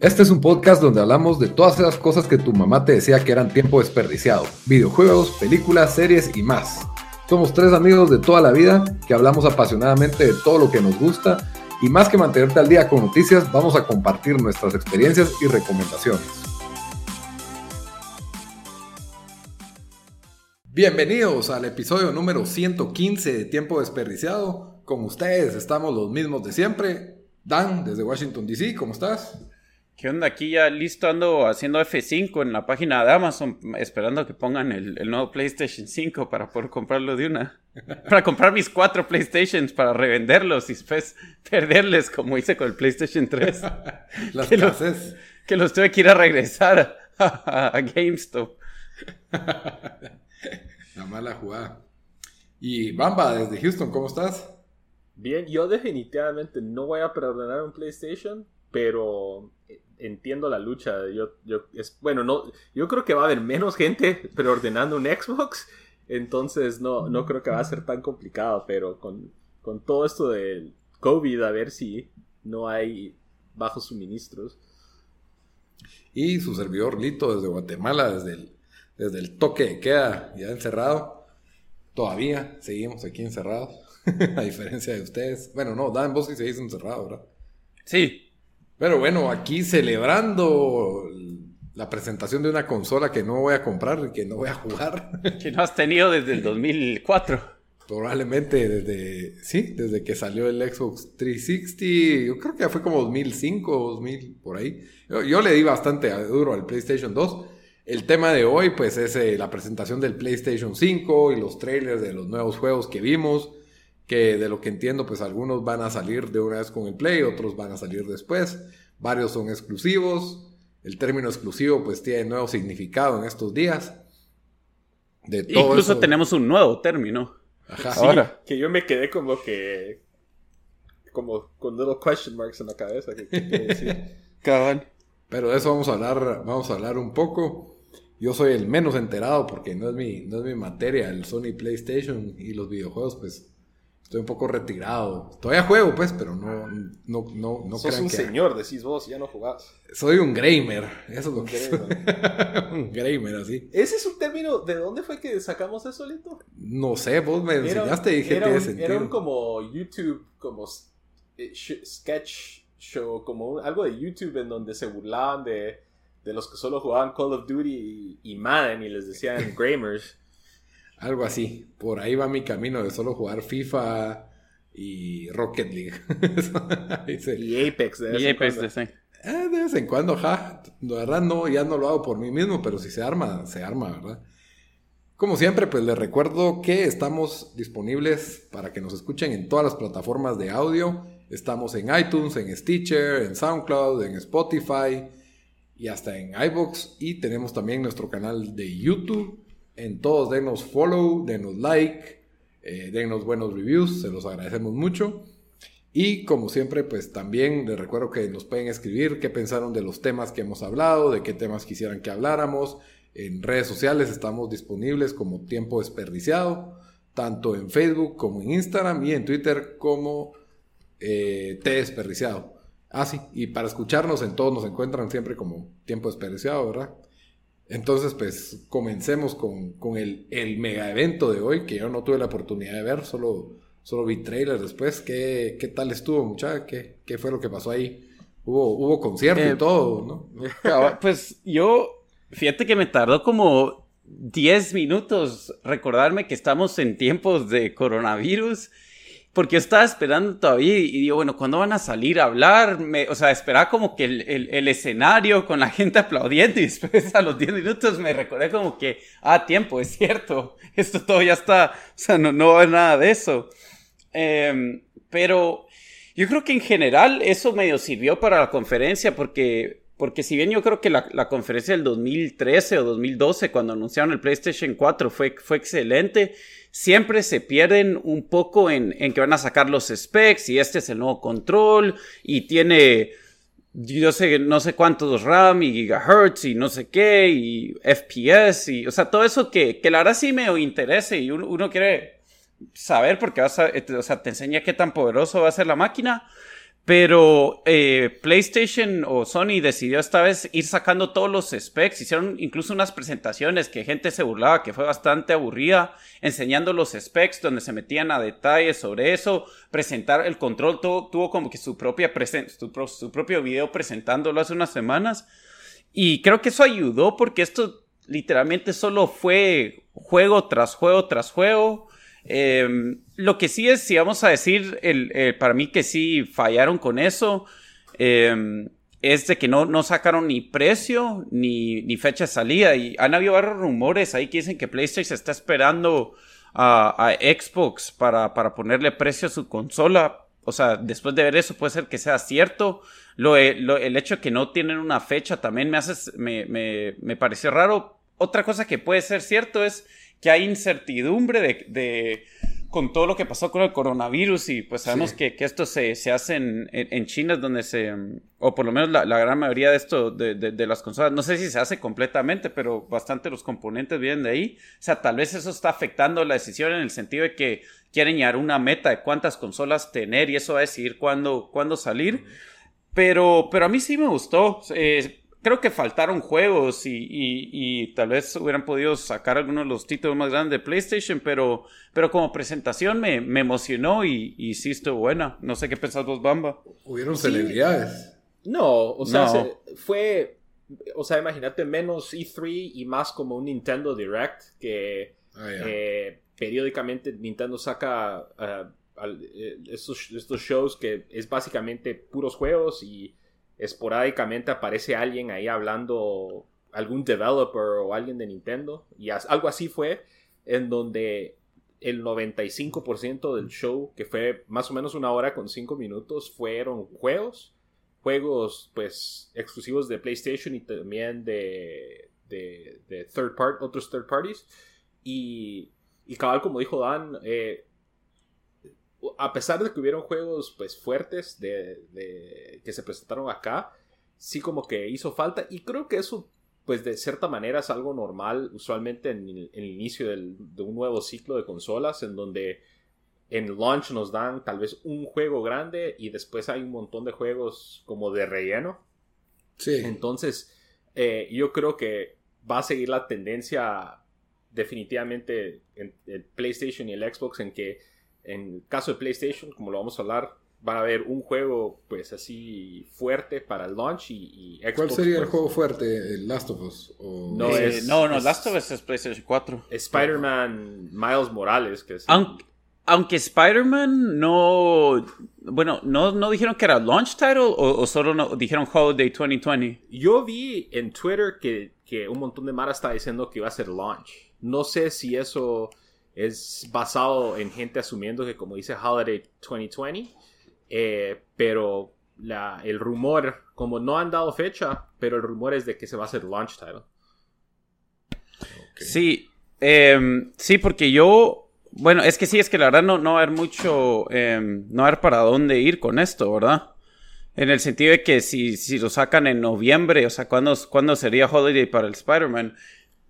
Este es un podcast donde hablamos de todas esas cosas que tu mamá te decía que eran tiempo desperdiciado. Videojuegos, películas, series y más. Somos tres amigos de toda la vida que hablamos apasionadamente de todo lo que nos gusta y más que mantenerte al día con noticias, vamos a compartir nuestras experiencias y recomendaciones. Bienvenidos al episodio número 115 de Tiempo Desperdiciado. Con ustedes estamos los mismos de siempre. Dan, desde Washington, D.C., ¿cómo estás? ¿Qué onda? Aquí ya listo ando haciendo F5 en la página de Amazon, esperando que pongan el, nuevo PlayStation 5 para poder comprarlo de una. Para comprar mis cuatro PlayStations para revenderlos y después perderles como hice con el PlayStation 3. Las que, los, que los tuve que ir a regresar a, GameStop. La mala jugada. Y Bamba, desde Houston, ¿cómo estás? Bien, yo definitivamente no voy a perdonar un PlayStation, pero entiendo la lucha. Yo, yo, es, bueno, no, yo creo que va a haber menos gente preordenando un Xbox. Entonces no, no creo que va a ser tan complicado. Pero con, con todo esto del COVID, a ver si no hay bajos suministros. Y su servidor Lito desde Guatemala, desde el, desde el toque de queda, ya encerrado. Todavía seguimos aquí encerrados. a diferencia de ustedes. Bueno, no, Dan, vos sí seguís encerrado, ¿verdad? Sí, pero bueno, aquí celebrando la presentación de una consola que no voy a comprar y que no voy a jugar. Que no has tenido desde el 2004. Probablemente desde, sí, desde que salió el Xbox 360, yo creo que fue como 2005, 2000, por ahí. Yo, le di bastante duro al PlayStation 2. El tema de hoy, pues, es eh, la presentación del PlayStation 5 y los trailers de los nuevos juegos que vimos que de lo que entiendo, pues algunos van a salir de una vez con el Play, otros van a salir después, varios son exclusivos, el término exclusivo pues tiene nuevo significado en estos días. De todo Incluso tenemos un nuevo término. Ajá. Ahora. Que yo me quedé como que... Como con little question marks en la cabeza. Pero de eso vamos a hablar, vamos a hablar un poco. Yo soy el menos enterado porque no es mi, no es mi materia, el Sony PlayStation y los videojuegos, pues Estoy un poco retirado. Todavía juego, pues, pero no, no, no, no Sos un señor, decís vos, ya no jugás. Soy un gamer. Eso es lo que soy. un gamer, así. ¿Ese es un término? ¿De dónde fue que sacamos eso, Lito? No sé, vos me enseñaste y dije era sentido. Era un como YouTube, como eh, sketch show, como algo de YouTube en donde se burlaban de, de los que solo jugaban Call of Duty y, y Madden y les decían gamers. Algo así. Por ahí va mi camino de solo jugar FIFA y Rocket League. y Apex, de vez y Apex, de, eh, de vez en cuando, ja. La verdad, no, ya no lo hago por mí mismo, pero si se arma, se arma, ¿verdad? Como siempre, pues les recuerdo que estamos disponibles para que nos escuchen en todas las plataformas de audio. Estamos en iTunes, en Stitcher, en SoundCloud, en Spotify y hasta en iBox. Y tenemos también nuestro canal de YouTube en todos denos follow, denos like, eh, denos buenos reviews, se los agradecemos mucho. Y como siempre, pues también les recuerdo que nos pueden escribir qué pensaron de los temas que hemos hablado, de qué temas quisieran que habláramos. En redes sociales estamos disponibles como Tiempo Desperdiciado, tanto en Facebook como en Instagram y en Twitter como eh, T Desperdiciado. Ah, sí, y para escucharnos en todos nos encuentran siempre como Tiempo Desperdiciado, ¿verdad? Entonces, pues comencemos con, el, el, mega evento de hoy, que yo no tuve la oportunidad de ver, solo, solo vi trailers después. ¿Qué, qué tal estuvo, muchacha? ¿Qué, ¿Qué, fue lo que pasó ahí? Hubo, hubo concierto y eh, todo, ¿no? Pues yo, fíjate que me tardó como 10 minutos recordarme que estamos en tiempos de coronavirus porque estaba esperando todavía y digo, bueno, ¿cuándo van a salir a hablar? o sea, esperaba como que el, escenario con la gente aplaudiendo y después a los 10 minutos me recordé como que, ah, tiempo, es cierto, esto todo ya está, o sea, no, no va a nada de eso. Em, pero yo creo que en general eso medio sirvió para la conferencia porque, porque si bien yo creo que la, la conferencia del 2013 o 2012 cuando anunciaron el PlayStation 4 fue, fue excelente, siempre se pierden un poco en, en que van a sacar los specs y este es el nuevo control y tiene yo sé, no sé cuántos RAM y gigahertz y no sé qué y FPS y, o sea, todo eso que, que la verdad sí me interesa y uno, quiere saber porque vas a, o sea, te enseña qué tan poderoso va a ser la máquina. Pero eh, PlayStation o Sony decidió esta vez ir sacando todos los specs. Hicieron incluso unas presentaciones que gente se burlaba, que fue bastante aburrida, enseñando los specs donde se metían a detalles sobre eso. Presentar el control tuvo, como que su, propia su, su propio video presentándolo hace unas semanas. Y creo que eso ayudó porque esto literalmente solo fue juego tras juego tras juego Em, lo que sí es, si vamos a decir, el, eh, para mí que sí fallaron con eso, em, es de que no, no sacaron ni precio ni, ni, fecha de salida. Y han habido varios rumores ahí que dicen que PlayStation está esperando a, Xbox para, para, ponerle precio a su consola. O sea, después de ver eso puede ser que sea cierto. Lo, eh, el hecho de que no tienen una fecha también me hace, me, me, me parece raro. Otra cosa que puede ser cierto es que hay incertidumbre de, con todo lo que pasó con el coronavirus y pues sabemos que, esto se, hace en, en, China, donde se, o por lo menos la, gran mayoría de esto, de, las consolas, no sé si se hace completamente, pero bastante los componentes vienen de ahí. O sea, tal vez eso está afectando la decisión en el sentido de que quieren llegar una meta de cuántas consolas tener y eso va a decidir cuándo, cuándo salir. Pero, pero a mí sí me gustó. Eh, creo que faltaron juegos y, tal vez hubieran podido sacar algunos de los títulos más grandes de PlayStation, pero, pero como presentación me, emocionó y, y, sí estuvo buena. No sé qué pensás vos, Bamba. Hubieron celebridades. No, o sea, fue, o sea, imagínate menos E3 y más como un Nintendo Direct que ah, eh, periódicamente Nintendo saca uh, estos, estos shows que es básicamente puros juegos y esporádicamente aparece alguien ahí hablando, algún developer o alguien de Nintendo. Y algo así fue en donde el 95% del show, que fue más o menos una hora con 5 minutos, fueron juegos. Juegos pues exclusivos de PlayStation y también de, de, third part, otros third parties. Y, y cabal, como dijo Dan, eh, a pesar de que hubieron juegos pues fuertes de, que se presentaron acá, sí como que hizo falta y creo que eso pues de cierta manera es algo normal usualmente en, el inicio de un nuevo ciclo de consolas en donde en launch nos dan tal vez un juego grande y después hay un montón de juegos como de relleno. Sí. Entonces eh, yo creo que va a seguir la tendencia definitivamente en el PlayStation y el Xbox en que en el caso de PlayStation, como lo vamos a hablar, va a haber un juego pues así fuerte para el launch y, Xbox, ¿Cuál sería el pues, juego fuerte? ¿El Last of Us? No, es, no, no, Last of Us es PlayStation 4. Spider-Man Miles Morales, que es... Aunque, Spider-Man no... Bueno, no, no dijeron que era launch title o, solo no, dijeron Holiday 2020. Yo vi en Twitter que, que un montón de Mara está diciendo que iba a ser launch. No sé si eso es basado en gente asumiendo que como dice Holiday 2020, eh, pero el rumor, como no han dado fecha, pero el rumor es de que se va a hacer launch title. Sí, em, sí, porque yo, bueno, es que sí, es que la verdad no, no va a haber mucho, em, no va a haber para dónde ir con esto, ¿verdad? En el sentido de que si, si lo sacan en noviembre, o sea, ¿cuándo, ¿cuándo sería Holiday para el Spider-Man?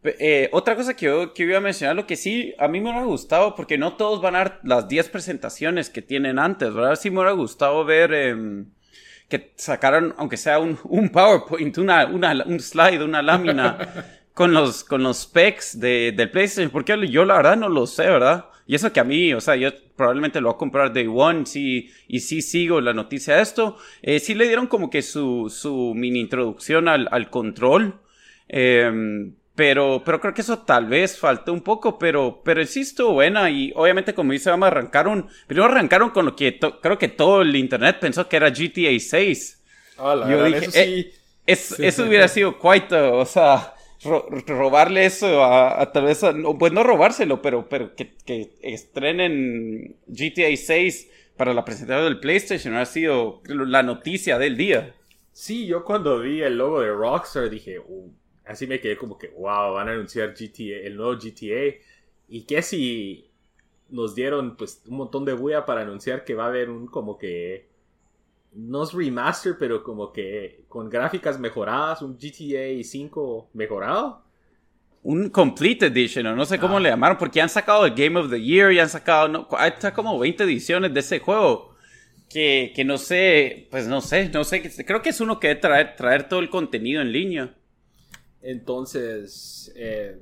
Eh, otra cosa que yo, que iba a mencionar, lo que sí a mí me hubiera gustado, porque no todos van a dar las 10 presentaciones que tienen antes, ¿verdad? Sí me hubiera gustado ver em, que sacaran, aunque sea un, un PowerPoint, una, una, un slide, una lámina con los, con los specs de, del PlayStation, porque yo la verdad no lo sé, ¿verdad? Y eso que a mí, o sea, yo probablemente lo voy a comprar Day One, sí, y sí sigo la noticia de esto. Eh, sí le dieron como que su, su mini introducción al, al control. Eh, pero, pero creo que eso tal vez faltó un poco, pero, pero sí estuvo buena y obviamente como dice, vamos, arrancaron, primero arrancaron con lo que creo que todo el internet pensó que era GTA 6. Yo dije, eso, eh, eso hubiera sido quite, o sea, robarle eso a, tal vez, pues no robárselo, pero, pero que, que estrenen GTA 6 para la presentación del PlayStation ha sido la noticia del día. Sí, yo cuando vi el logo de Rockstar dije, uh, así me quedé como que, wow, van a anunciar GTA, el nuevo GTA. Y que si nos dieron pues un montón de bulla para anunciar que va a haber un como que no es remaster, pero como que con gráficas mejoradas, un GTA 5 mejorado. Un Complete Edition, o no sé cómo ah. le llamaron, porque han sacado el Game of the Year y han sacado, no, hay como 20 ediciones de ese juego. Que, que, no sé, pues no sé, no sé, creo que es uno que debe traer, traer todo el contenido en línea. Entonces, eh,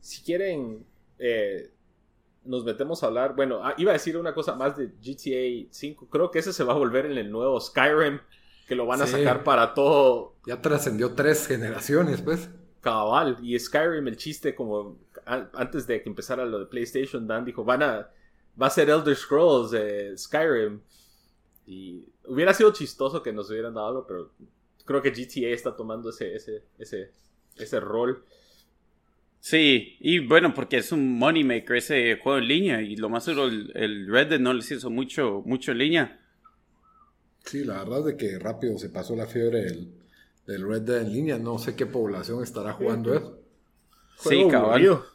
si quieren, eh, nos metemos a hablar. Bueno, ah, iba a decir una cosa más de GTA 5. Creo que ese se va a volver en el nuevo Skyrim, que lo van a sacar para todo. Ya trascendió tres generaciones, pues. Cabal. Y Skyrim, el chiste, como antes de que empezara lo de PlayStation, Dan dijo: van a. Va a ser Elder Scrolls eh, Skyrim. Y hubiera sido chistoso que nos hubieran dado algo, pero creo que GTA está tomando ese, ese, ese, ese rol. Sí, y bueno, porque es un moneymaker ese juego en línea y lo más seguro el, Red Dead no les hizo mucho, mucho en línea. Sí, la verdad es de que rápido se pasó la fiebre del, Red Dead en línea. No sé qué población estará jugando eso. Sí, caballo.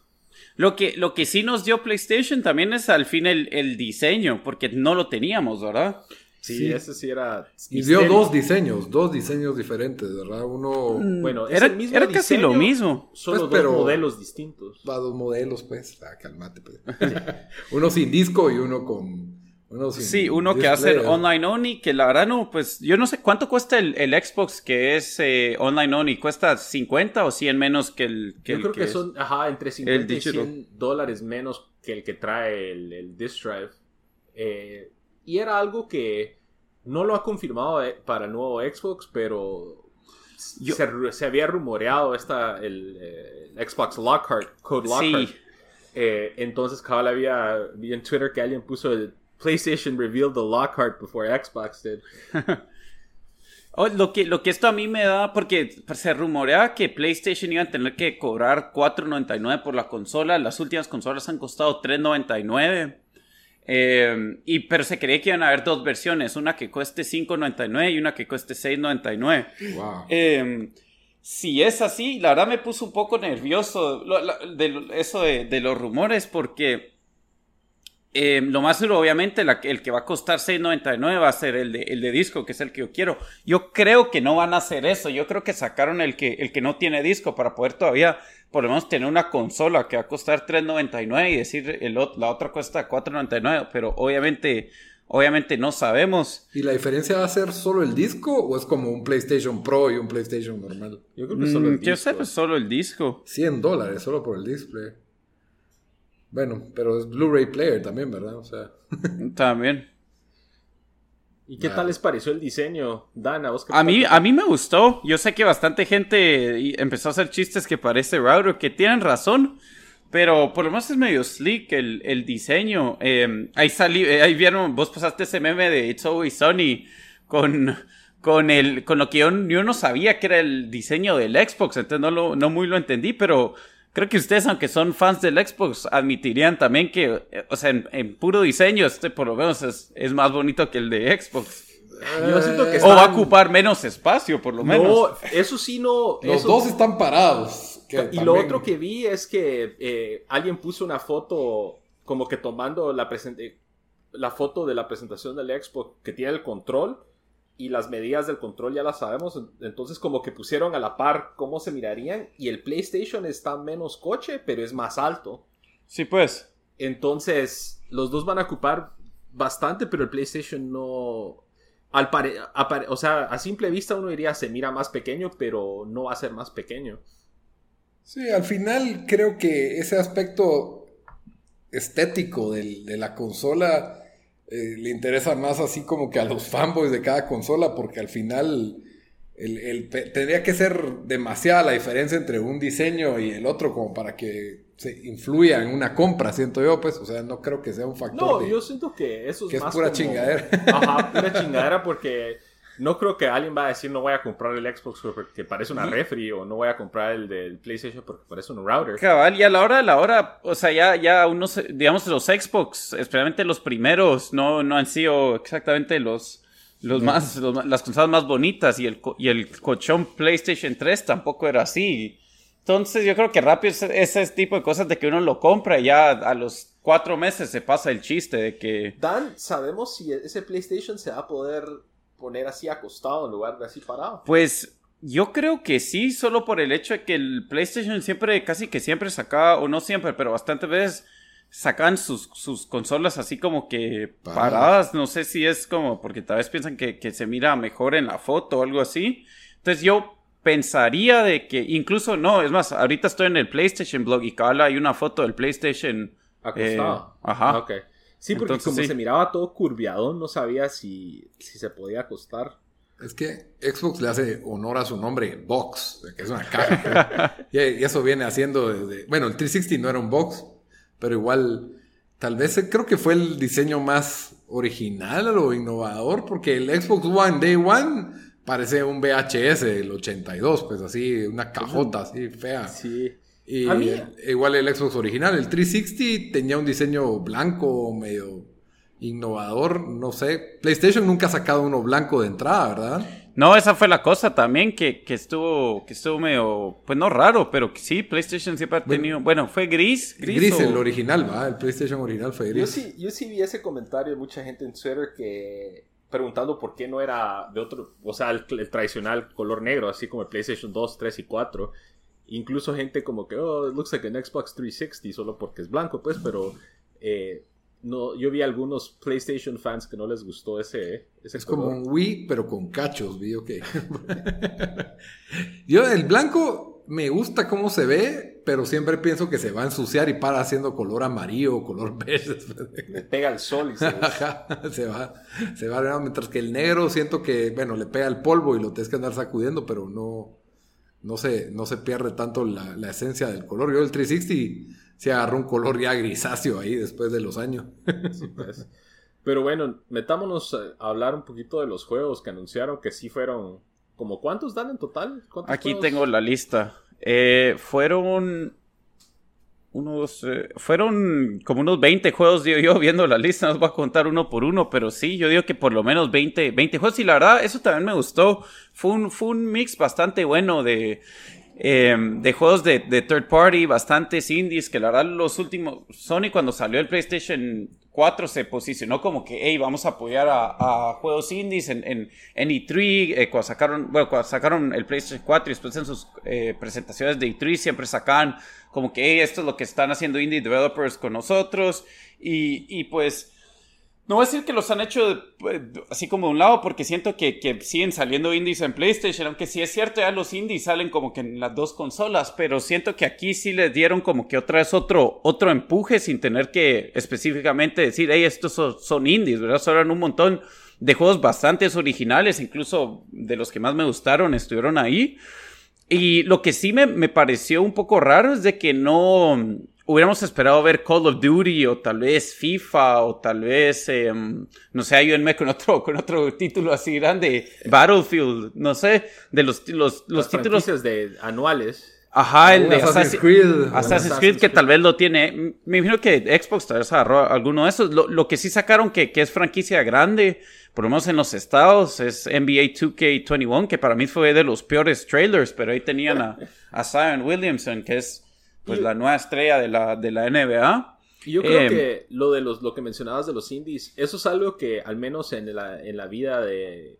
Lo que, lo que sí nos dio PlayStation también es al fin el, el diseño, porque no lo teníamos, ¿verdad? Sí, ese sí era. Y dio dos diseños, dos diseños diferentes, ¿verdad? Uno. Mm, bueno, era, era casi lo mismo. Solo pues, dos modelos distintos. Va, dos modelos, pues. Ah, calmate, pues. uno sin disco y uno con. Uno sin sí, uno que hace online only, que la verdad no, pues yo no sé cuánto cuesta el, el Xbox que es eh, online only. ¿Cuesta 50 o 100 menos que el que Yo creo que, son, ajá, entre 50 y 100 dólares menos que el que trae el, el Disk Drive. Eh, y era algo que no lo ha confirmado eh, para el nuevo Xbox, pero se, había rumoreado esta, el, Xbox Lockhart, Code Lockhart. Eh, entonces, cabal había vi en Twitter que alguien puso el PlayStation revealed the Lockhart before Xbox did. Oh, lo, que, lo que esto a mí me da, porque se rumoreaba que PlayStation iba a tener que cobrar $4.99 por la consola. Las últimas consolas han costado $3.99. Eh, y, pero se creía que iban a haber dos versiones, una que cueste 5.99 y una que cueste 6.99. Wow. Eh, si es así, la verdad me puso un poco nervioso de, eso de, los rumores porque eh, lo más duro, obviamente, el que va a costar 6.99 va a ser el de, el de disco, que es el que yo quiero. Yo creo que no van a hacer eso. Yo creo que sacaron el que, el que no tiene disco para poder todavía por lo menos tener una consola que va a costar 3.99 y decir el, la otra cuesta 4.99, pero obviamente obviamente no sabemos. ¿Y la diferencia va a ser solo el disco o es como un PlayStation Pro y un PlayStation normal? Yo creo que solo el mm, disco. Yo sé, solo el disco. 100 dólares solo por el display. Bueno, pero es Blu-ray player también, ¿verdad? O sea. también. ¿Y qué tal les pareció el diseño, Dan? ¿a, mí, a mí me gustó. Yo sé que bastante gente empezó a hacer chistes que parece raro, que tienen razón. Pero por lo menos es medio slick el, el diseño. Em, ahí salí, eh, ahí vieron, vos pasaste ese meme de It's Always Sunny con, con, el, con lo que yo, yo, no sabía que era el diseño del Xbox. Entonces no, lo, no muy lo entendí, pero creo que ustedes, aunque son fans del Xbox, admitirían también que, eh, o sea, en, puro diseño, este por lo menos es, es, más bonito que el de Xbox. Yo siento que O va a ocupar menos espacio, por lo menos. No, eso sí no. Los dos están parados. y lo otro que vi es que eh, alguien puso una foto como que tomando la, la foto de la presentación del Xbox que tiene el control y las medidas del control ya las sabemos, entonces como que pusieron a la par cómo se mirarían y el PlayStation está menos coche, pero es más alto. Sí, pues. Entonces, los dos van a ocupar bastante, pero el PlayStation no... Al o sea, a simple vista uno diría se mira más pequeño, pero no va a ser más pequeño. Sí, al final creo que ese aspecto estético de la consola eh, le interesa más así como que a los fanboys de cada consola, porque al final el, tendría que ser demasiada la diferencia entre un diseño y el otro como para que se influya en una compra, siento yo, pues, o sea, no creo que sea un factor. No, yo siento que eso es que es pura chingadera. Ajá, pura chingadera porque no creo que alguien va a decir no voy a comprar el Xbox porque parece una refri o no voy a comprar el del PlayStation porque parece un router. Cabal, y a la hora de la hora, o sea, ya, ya unos, digamos, los Xbox, especialmente los primeros, no, no han sido exactamente los, los más, las consolas más bonitas y el, y el colchón PlayStation 3 tampoco era así. Entonces yo creo que rápido ese, ese tipo de cosas de que uno lo compra y ya a los cuatro meses se pasa el chiste de que... Dan, ¿sabemos si ese PlayStation se va a poder poner así acostado en lugar de así parado? Pues yo creo que sí, solo por el hecho de que el PlayStation siempre, casi que siempre sacaba, o no siempre, pero bastantes veces sacan sus, sus consolas así como que paradas. No sé si es como porque tal vez piensan que, que se mira mejor en la foto o algo así. Entonces yo pensaría de que incluso no, es más, ahorita estoy en el PlayStation blog y cada hay una foto del PlayStation acostado. Eh, ajá. Ok. Sí, porque como se miraba todo curviado, no sabía si, si se podía acostar. Es que Xbox le hace honor a su nombre, Box, que es una caja. y, eso viene haciendo desde... Bueno, el 360 no era un box, pero igual, tal vez creo que fue el diseño más original o innovador, porque el Xbox One Day One parece un VHS del 82, pues así, una cajota así fea. Sí. Y igual el Xbox original, el 360 tenía un diseño blanco medio innovador, no sé. PlayStation nunca ha sacado uno blanco de entrada, ¿verdad? No, esa fue la cosa también que, que estuvo que estuvo medio, pues no raro, pero que sí, PlayStation siempre ha tenido, bueno, fue gris, gris. Gris el original, ¿va? El PlayStation original fue gris. Yo sí, yo sí vi ese comentario de mucha gente en Twitter que preguntando por qué no era de otro, o sea, el, tradicional color negro, así como el PlayStation 2, 3 y 4. Incluso gente como que, oh, it looks like an Xbox 360 solo porque es blanco, pues, pero eh, no, yo vi algunos PlayStation fans que no les gustó ese, ese Es como un Wii, pero con cachos, vi, ok. yo, el blanco me gusta cómo se ve, pero siempre pienso que se va a ensuciar y para haciendo color amarillo o color verde. Le pega el sol y se, se va. Se va, mientras que el negro siento que, bueno, le pega el polvo y lo tienes que andar sacudiendo, pero no, no, se, no se pierde tanto la, la esencia del color. Yo el 360 se agarró un color ya grisáceo ahí después de los años. Pues. Pero bueno, metámonos a hablar un poquito de los juegos que anunciaron que sí fueron ¿Como cuántos dan en total? Aquí tengo la lista. Eh, fueron unos eh, fueron como unos 20 juegos, digo yo, viendo la lista, nos voy a contar uno por uno, pero sí, yo digo que por lo menos 20, 20 juegos y la verdad, eso también me gustó. Fue un, fue un mix bastante bueno de, em, de juegos de, de, third party, bastantes indies, que la verdad los últimos, Sony cuando salió el PlayStation 4 se posicionó como que, hey, vamos a apoyar a, juegos indies en, en, en E3, eh, cuando sacaron, bueno, cuando sacaron el PlayStation 4 y después en sus eh, presentaciones de E3 siempre sacaban como que, hey, esto es lo que están haciendo indie developers con nosotros y, y pues no voy a decir que los han hecho pues, así como de un lado, porque siento que, que, siguen saliendo indies en PlayStation, aunque sí es cierto, ya los indies salen como que en las dos consolas, pero siento que aquí sí les dieron como que otra vez otro, otro empuje sin tener que específicamente decir, hey, estos son, indies, ¿verdad? Son un montón de juegos bastante originales, incluso de los que más me gustaron estuvieron ahí. Y lo que sí me, me pareció un poco raro es de que no hubiéramos esperado ver Call of Duty o tal vez FIFA o tal vez, em, no sé, ayúdenme con otro, con otro título así grande, Battlefield, no sé, de los, los, los títulos de anuales. Ajá, el de Assassin's Creed. Assassin's Creed, que tal vez lo tiene. Me imagino que Xbox tal vez agarró alguno de esos. Lo, que sí sacaron que, que, es franquicia grande, por lo menos en los estados, es NBA 2K21, que para mí fue de los peores trailers, pero ahí tenían a, a Zion Williamson, que es pues la nueva estrella de la, de la NBA. Y yo creo em, que lo de los lo que mencionabas de los indies, eso es algo que al menos en la, en la vida de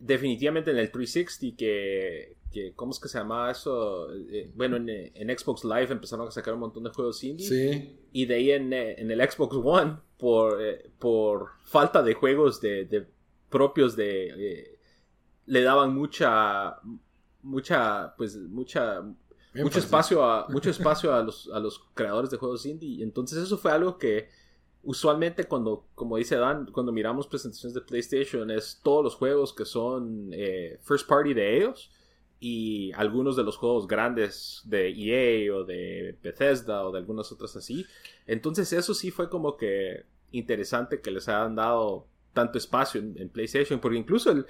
definitivamente en el 360 que, que ¿cómo es que se llamaba eso? Eh, bueno, en, en, Xbox Live empezaron a sacar un montón de juegos indies. Sí. Y de ahí en, en el Xbox One por, eh, por falta de juegos de, de propios de eh, le daban mucha mucha pues mucha mucho espacio a mucho espacio a los, a los creadores de juegos indie. Entonces eso fue algo que usualmente cuando, como dice Dan, cuando miramos presentaciones de PlayStation es todos los juegos que son eh, first party de ellos y algunos de los juegos grandes de EA o de Bethesda o de algunas otras así. Entonces eso sí fue como que interesante que les hayan dado tanto espacio en, PlayStation porque incluso el,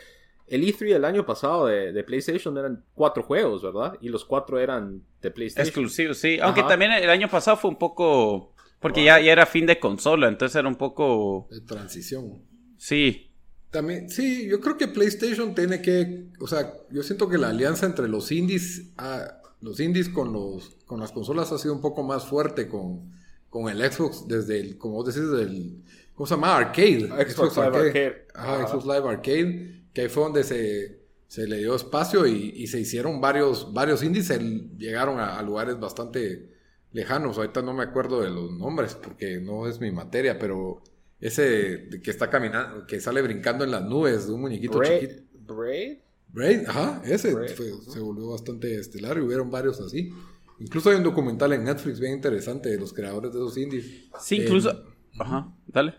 el E3 del año pasado de, PlayStation eran cuatro juegos, ¿verdad? Y los cuatro eran de PlayStation. Exclusivos, sí. Aunque también el año pasado fue un poco... Porque ya, ya era fin de consola, entonces era un poco... De transición. Sí. También, sí, yo creo que PlayStation tiene que, o sea, yo siento que la alianza entre los indies, ah, los indies con los, con las consolas ha sido un poco más fuerte con, con el Xbox desde el, como vos decís, desde el, ¿cómo se llama? Arcade. Xbox, Live Arcade. Xbox Live Arcade, que ahí fue donde se, se le dio espacio y, y, se hicieron varios, varios indies, llegaron a, a lugares bastante lejanos, ahorita no me acuerdo de los nombres porque no es mi materia, pero ese que está caminando, que sale brincando en las nubes de un muñequito chiquito. Braid. Braid, ajá, ese se volvió bastante estelar y hubieron varios así. Incluso hay un documental en Netflix bien interesante de los creadores de esos indies. Sí, incluso. ajá, dale.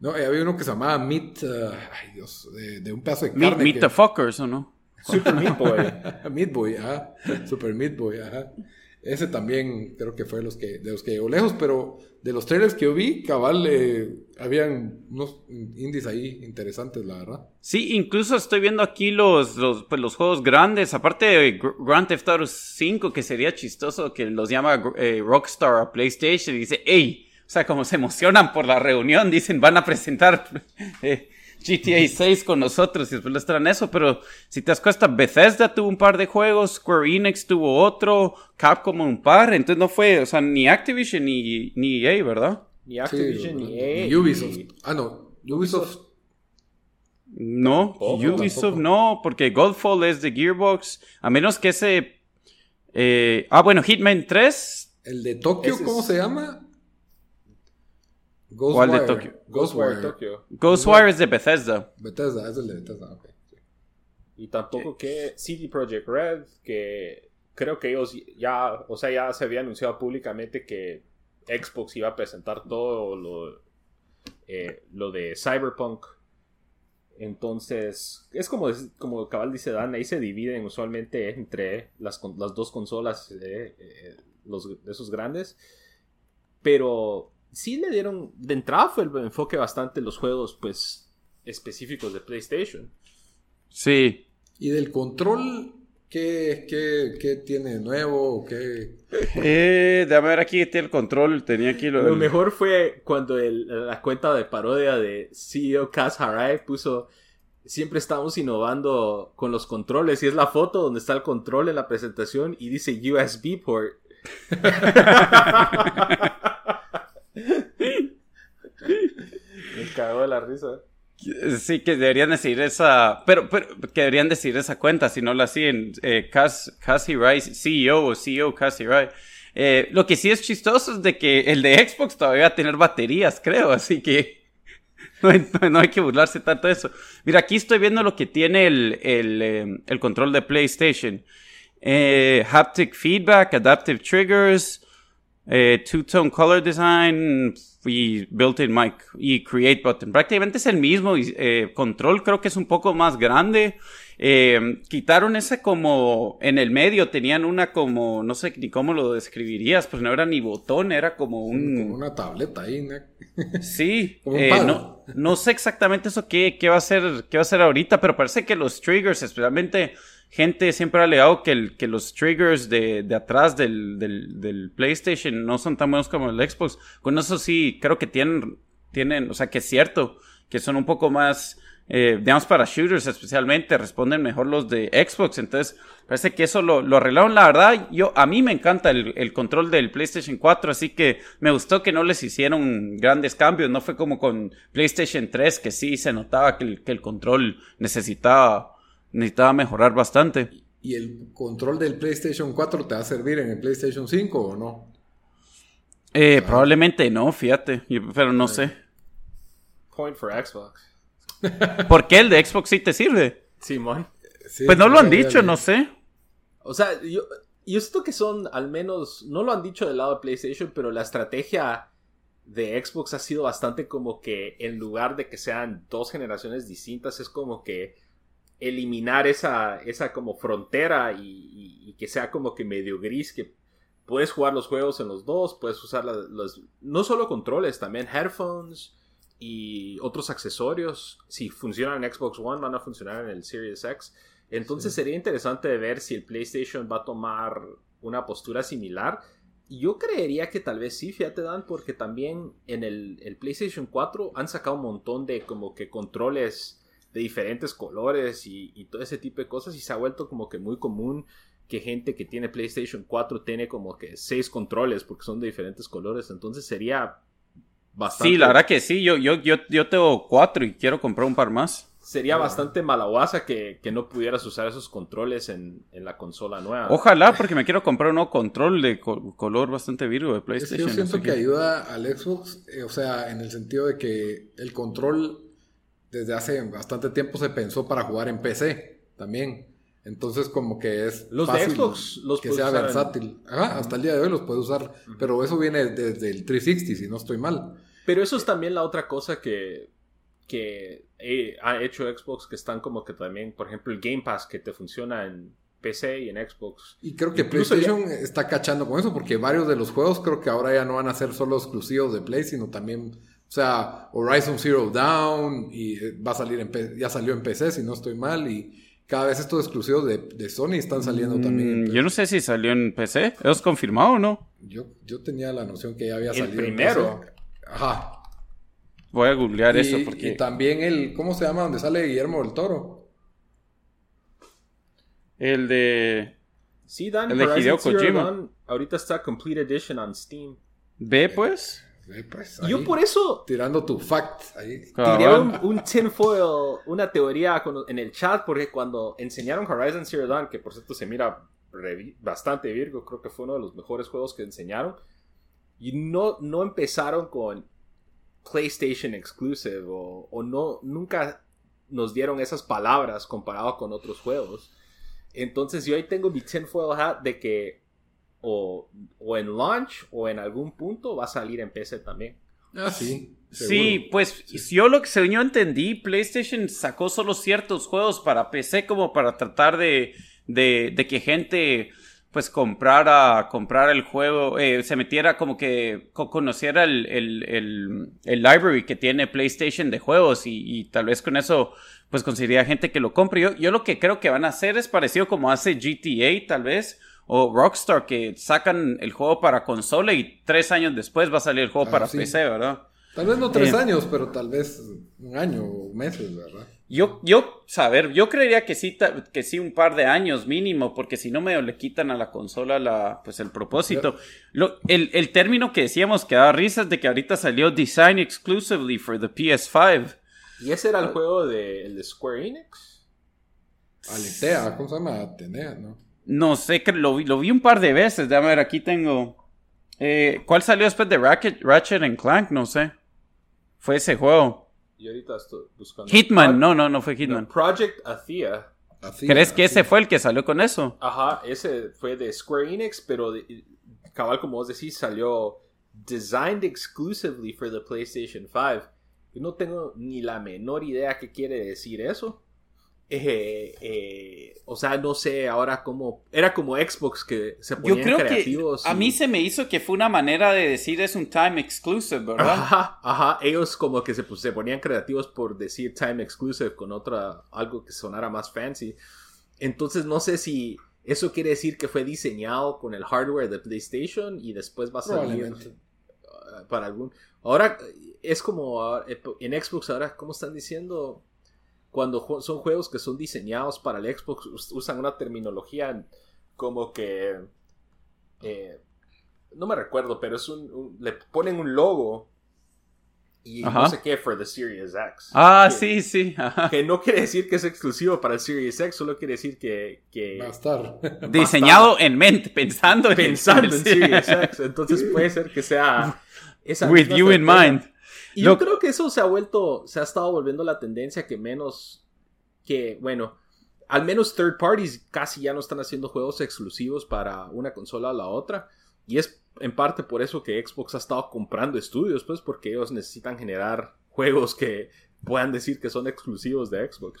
No, eh, había uno que se llamaba Meat. Uh, ay, Dios, de, un pedazo de carne. Meat, the Fuckers, ¿o no? Super Meat Boy. Meat Boy, ajá. Super Meat Boy, ajá. Ese también creo que fue de los que, de los que llegó lejos, pero de los trailers que yo vi, cabal, eh, habían unos indies ahí interesantes, la verdad. Sí, incluso estoy viendo aquí los, los, pues, los juegos grandes, aparte de Grand Theft Auto 5, que sería chistoso que los llama eh, Rockstar a PlayStation y dice, hey, o sea, como se emocionan por la reunión, dicen, van a presentar eh, GTA 6 con nosotros y después les traen eso, pero si te das cuenta, Bethesda tuvo un par de juegos, Square Enix tuvo otro, Capcom un par, entonces no fue, o sea, ni Activision ni, ni EA, ¿verdad? Ni Activision ni EA. Ubisoft. Ah, no, Ubisoft. No, Ubisoft no, porque Godfall es de Gearbox, a menos que ese... Eh, ah, bueno, Hitman 3. ¿El de Tokio, cómo se llama? ¿Cuál de Tokio? Ghostwire. Tokio. Ghostwire es de Bethesda. Bethesda, es el de Bethesda, ok. Y tampoco que CD Projekt Red, que creo que ellos ya, o sea, ya se había anunciado públicamente que Xbox iba a presentar todo lo, eh, lo de Cyberpunk. Entonces, es como, como cabal dice Dan, ahí se dividen usualmente entre las, las dos consolas eh, eh, los, esos grandes. Pero sí le dieron, de entrada fue el enfoque bastante en los juegos, pues, específicos de PlayStation. Sí. ¿Y del control qué, qué, qué tiene nuevo? ¿Qué... Eh, déjame ver aquí tiene el control, tenía aquí lo... Lo mejor fue cuando la cuenta de parodia de CEO Kaz Harai puso siempre estamos innovando con los controles y es la foto donde está el control en la presentación y dice USB port. Me cago de la risa. Sí, que deberían decir esa, pero, pero que deberían decir esa cuenta, si no la siguen, eh, Cassie Rice, CEO o CEO Cassie Rice. Eh, lo que sí es chistoso es de que el de Xbox todavía va a tener baterías, creo, así que no hay, no hay que burlarse tanto de eso. Mira, aquí estoy viendo lo que tiene el, el, el control de PlayStation. Eh, haptic feedback, adaptive triggers, eh, two-tone color design, y built-in mic y create button. Prácticamente es el mismo. Eh, control creo que es un poco más grande. Eh, quitaron ese como en el medio, tenían una como, no sé ni cómo lo describirías, pues no era ni botón, era como un... Como una tableta ahí, Sí, eh, no, no sé exactamente eso qué, qué va a ser, qué va a ser ahorita, pero parece que los triggers, especialmente gente siempre ha alegado que, los triggers de, atrás del, PlayStation no son tan buenos como el Xbox. Con eso sí, creo que tienen, tienen, o sea, que es cierto, que son un poco más, eh, digamos, para shooters especialmente, responden mejor los de Xbox. Entonces, parece que eso lo, arreglaron. La verdad, yo, a mí me encanta el, control del PlayStation 4, así que me gustó que no les hicieron grandes cambios. No fue como con PlayStation 3, que sí se notaba que el control necesitaba necesitaba mejorar bastante. ¿Y el control del PlayStation 4 te va a servir en el PlayStation 5 o no? Eh, Probablemente no, fíjate, pero no sé. Point for Xbox. ¿Por qué el de Xbox sí te sirve? Simón. pues no lo han dicho, no sé. O sea, yo, yo siento que son al menos, no lo han dicho del lado de PlayStation, pero la estrategia de Xbox ha sido bastante como que en lugar de que sean dos generaciones distintas, es como que eliminar esa, esa como frontera y, que sea como que medio gris, que puedes jugar los juegos en los dos, puedes usar los, no solo controles, también headphones, y otros accesorios, si funcionan en Xbox One, van a funcionar en el Series X. Entonces sería interesante ver si el PlayStation va a tomar una postura similar. Yo creería que tal vez sí, fíjate Dan, porque también en el, el, PlayStation 4 han sacado un montón de como que controles de diferentes colores y, y, todo ese tipo de cosas y se ha vuelto como que muy común que gente que tiene PlayStation 4 tiene como que seis controles porque son de diferentes colores. Entonces sería bastante... Sí, la verdad que sí, yo, yo, yo, yo tengo cuatro y quiero comprar un par más sería bastante malaguasa que, que, no pudieras usar esos controles en, en, la consola nueva. Ojalá, porque me quiero comprar un nuevo control de color bastante virgo de PlayStation. yo siento que, ayuda al Xbox, eh, o sea, en el sentido de que el control desde hace bastante tiempo se pensó para jugar en PC también. Entonces como que es los de Xbox los que sea versátil. Ajá, hasta el día de hoy los puede usar, pero eso viene desde el 360 si no estoy mal. Pero eso es también la otra cosa que que ha hecho Xbox que están como que también, por ejemplo, el Game Pass que te funciona en PC y en Xbox. Y creo que PlayStation está cachando con eso porque varios de los juegos creo que ahora ya no van a ser solo exclusivos de Play, sino también, o sea, Horizon Zero Dawn y eh, va a salir en ya salió en PC si no estoy mal y cada vez estos exclusivos de, Sony están saliendo también. Mm, yo no sé si salió en PC, ¿es confirmado o no? Yo, yo tenía la noción que ya había salido. El primero. Ajá, Voy a googlear eso porque... Y también el... ¿Cómo se llama? Donde sale Guillermo del Toro. El de... Sí, Dan. El de Hideo Kojima. ahorita está Complete Edition on Steam. ¿Ve pues? Pues. Yo por eso... Tirando tu fact ahí. Tiré un, un, tinfoil, una teoría en el chat porque cuando enseñaron Horizon Zero Dawn, que por cierto se mira bastante virgo, creo que fue uno de los mejores juegos que enseñaron. Y no, no empezaron con PlayStation Exclusive o, no, nunca nos dieron esas palabras comparado con otros juegos. Entonces yo ahí tengo mi tinfoil hat de que o, en launch o en algún punto va a salir en PC también. Ah, sí. Sí, pues yo lo que yo entendí, PlayStation sacó solo ciertos juegos para PC como para tratar de, de, de que gente pues comprara, comprar el juego, eh, se metiera como que conociera el, el, el, library que tiene PlayStation de juegos y, tal vez con eso pues conseguiría gente que lo compre. Yo, yo lo que creo que van a hacer es parecido como hace GTA tal vez o Rockstar que sacan el juego para consola y tres años después va a salir el juego ah, para PC, ¿verdad? Tal vez no tres eh, años, pero tal vez un año o meses, ¿verdad? Yo, yo, saber, yo creería que sí, que sí un par de años mínimo, porque si no me le quitan a la consola la, pues el propósito. Lo, el, el, término que decíamos que daba risas de que ahorita salió Design Exclusively for the PS5. ¿Y ese era el juego de, el de Square Enix? Aletea, ¿cómo se llama? Atenea, ¿no? No sé, que lo, lo vi un par de veces. Déjame ver, aquí tengo. Eh, ¿Cuál salió después de Ratchet, Ratchet Clank? No sé. Fue ese juego. Y ahorita estoy buscando. Hitman, no, no, no fue Hitman. Project Athia. ¿Crees que ese fue el que salió con eso? Ajá, ese fue de Square Enix, pero cabal, como vos decís, salió designed exclusively for the PlayStation 5. Yo no tengo ni la menor idea qué quiere decir eso. Eh, eh, o sea, no sé ahora cómo. Era como Xbox que se ponían Yo creo creativos. Que a mí se me hizo que fue una manera de decir es un time exclusive, ¿verdad? Ajá, ajá. Ellos como que se, pues, se ponían creativos por decir time exclusive con otra. algo que sonara más fancy. Entonces no sé si eso quiere decir que fue diseñado con el hardware de PlayStation y después va a salir uh, para algún. Ahora es como en Xbox ahora, ¿cómo están diciendo? Cuando son juegos que son diseñados para el Xbox, usan una terminología como que... Eh, no me recuerdo, pero es un, le ponen un logo y no sé qué for the Series X. Ah, sí, sí. Que no quiere decir que es exclusivo para el Series X, solo quiere decir que... va a estar. Diseñado en mente, pensando en, pensando en, Series X. Entonces puede ser que sea... Esa With you in mind. Y yo creo que eso se ha vuelto, se ha estado volviendo la tendencia que menos, que, bueno, al menos third parties casi ya no están haciendo juegos exclusivos para una consola o la otra. Y es en parte por eso que Xbox ha estado comprando estudios, pues porque ellos necesitan generar juegos que puedan decir que son exclusivos de Xbox.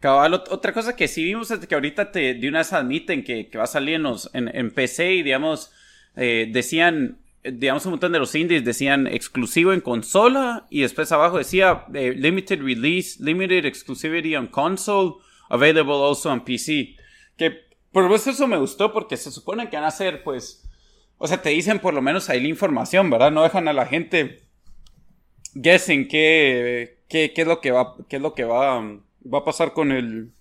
Cabal, otra cosa que sí vimos es que ahorita te, de una vez admiten que, va a salir en, en, PC y digamos, eh, decían digamos, un montón de los indies decían exclusivo en consola y después abajo decía eh, limited release, limited exclusivity on console, available also on PC. Que por lo eso me gustó porque se supone que van a ser, pues, o sea, te dicen por lo menos ahí la información, ¿verdad? No dejan a la gente guessing qué, qué, qué es lo que va, qué es lo que va, va a pasar con el,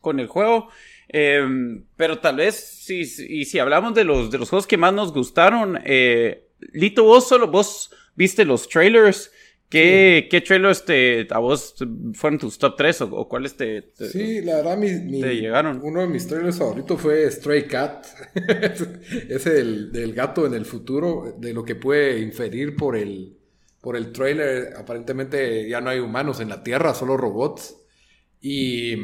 con el juego. Em, pero tal vez, si, y si hablamos de los, de los juegos que más nos gustaron, eh, Lito, vos solo, vos viste los trailers. ¿Qué, ¿qué trailers te, a vos fueron tus top 3 o, cuáles te, Sí, la verdad, mi, te llegaron? Uno de mis trailers favoritos fue Stray Cat. Ese del, del, gato en el futuro, de lo que puede inferir por el, por el trailer. Aparentemente ya no hay humanos en la Tierra, solo robots. Y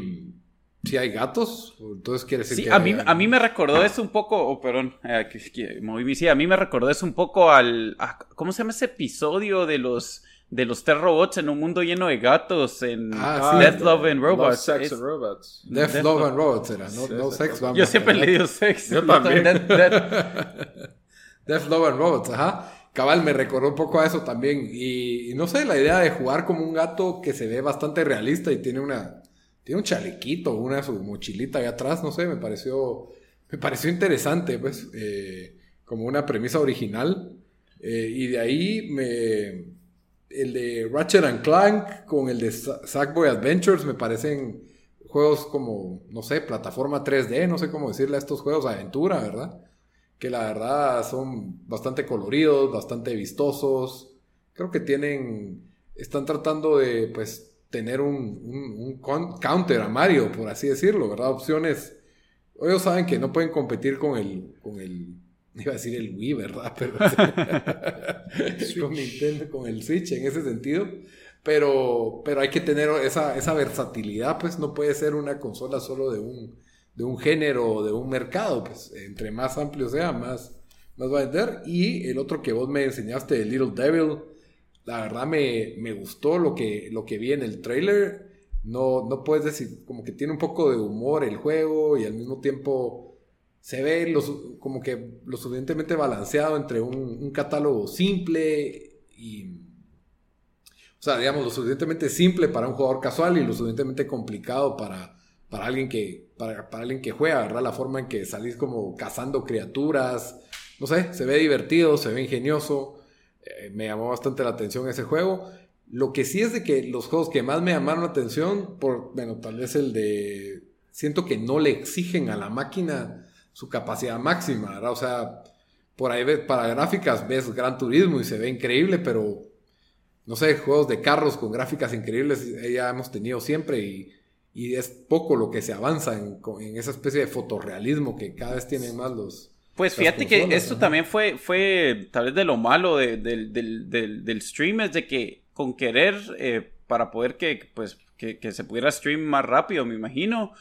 si hay gatos, entonces quiere decir sí, que... a mí, a mí me recordó eso un poco, oh, perdón, eh, que, moví mi a mí me recordó eso un poco al... ¿Cómo se llama ese episodio de los de los T robots en un mundo lleno de gatos en Ah, Death, Love and Robots? Love, Sex Es- and Robots. Death, Death Love Love. and Robots era, no, Sí, no sí, sex. vamos Yo a siempre le digo sex. Yo también. Death- Death- Death Love and Robots, ajá. Cabal me recordó un poco a eso también. Y, y no sé, la idea de jugar como un gato que se ve bastante realista y tiene una. Tiene un chalequito, una su mochilita ahí atrás, no sé, me pareció. Me pareció interesante, pues. eh, como una premisa original. Eh, y de ahí me. El de Ratchet and Clank con el de Sa- Sackboy Adventures me parecen juegos como, no sé, plataforma 3D, no sé cómo decirle a estos juegos, aventura, ¿verdad? que la verdad son bastante coloridos, bastante vistosos. Creo que tienen, están tratando de, pues, tener un, un- counter a Mario, por así decirlo, ¿verdad? Opciones. Ellos saben que no pueden competir con el, con el, iba a decir el Wii, ¿verdad? Pero con Nintendo, con el Switch en ese sentido. Pero, pero hay que tener esa, esa versatilidad, pues no puede ser una consola solo de un, de un género o de un mercado, pues entre más amplio sea, más, más va a vender. Y el otro que vos me enseñaste, de Little Devil, la verdad me, me gustó lo que, lo que vi en el trailer. No, no puedes decir, como que tiene un poco de humor el juego y al mismo tiempo se ve lo su- como que lo suficientemente balanceado entre un, un catálogo simple y... O sea, digamos, lo suficientemente simple para un jugador casual y lo suficientemente complicado para, para alguien que para, para alguien que juega, ¿verdad? La forma en que salís como cazando criaturas, no sé, se ve divertido, se ve ingenioso, eh, me llamó bastante la atención ese juego. Lo que sí es de que los juegos que más me llamaron la atención, por, bueno, tal vez el de, siento que no le exigen a la máquina su capacidad máxima, ¿verdad? O sea, por ahí ves, para gráficas ves Gran Turismo y se ve increíble, pero no sé, juegos de carros con gráficas increíbles eh, ya hemos tenido siempre y, y es poco lo que se avanza en, en esa especie de fotorrealismo que cada vez tienen más los... Pues fíjate que esto también fue, fue tal vez de lo malo de- del, del, del, del stream, es de que con querer, eh, para poder que, pues, que, que se pudiera stream más rápido, me imagino,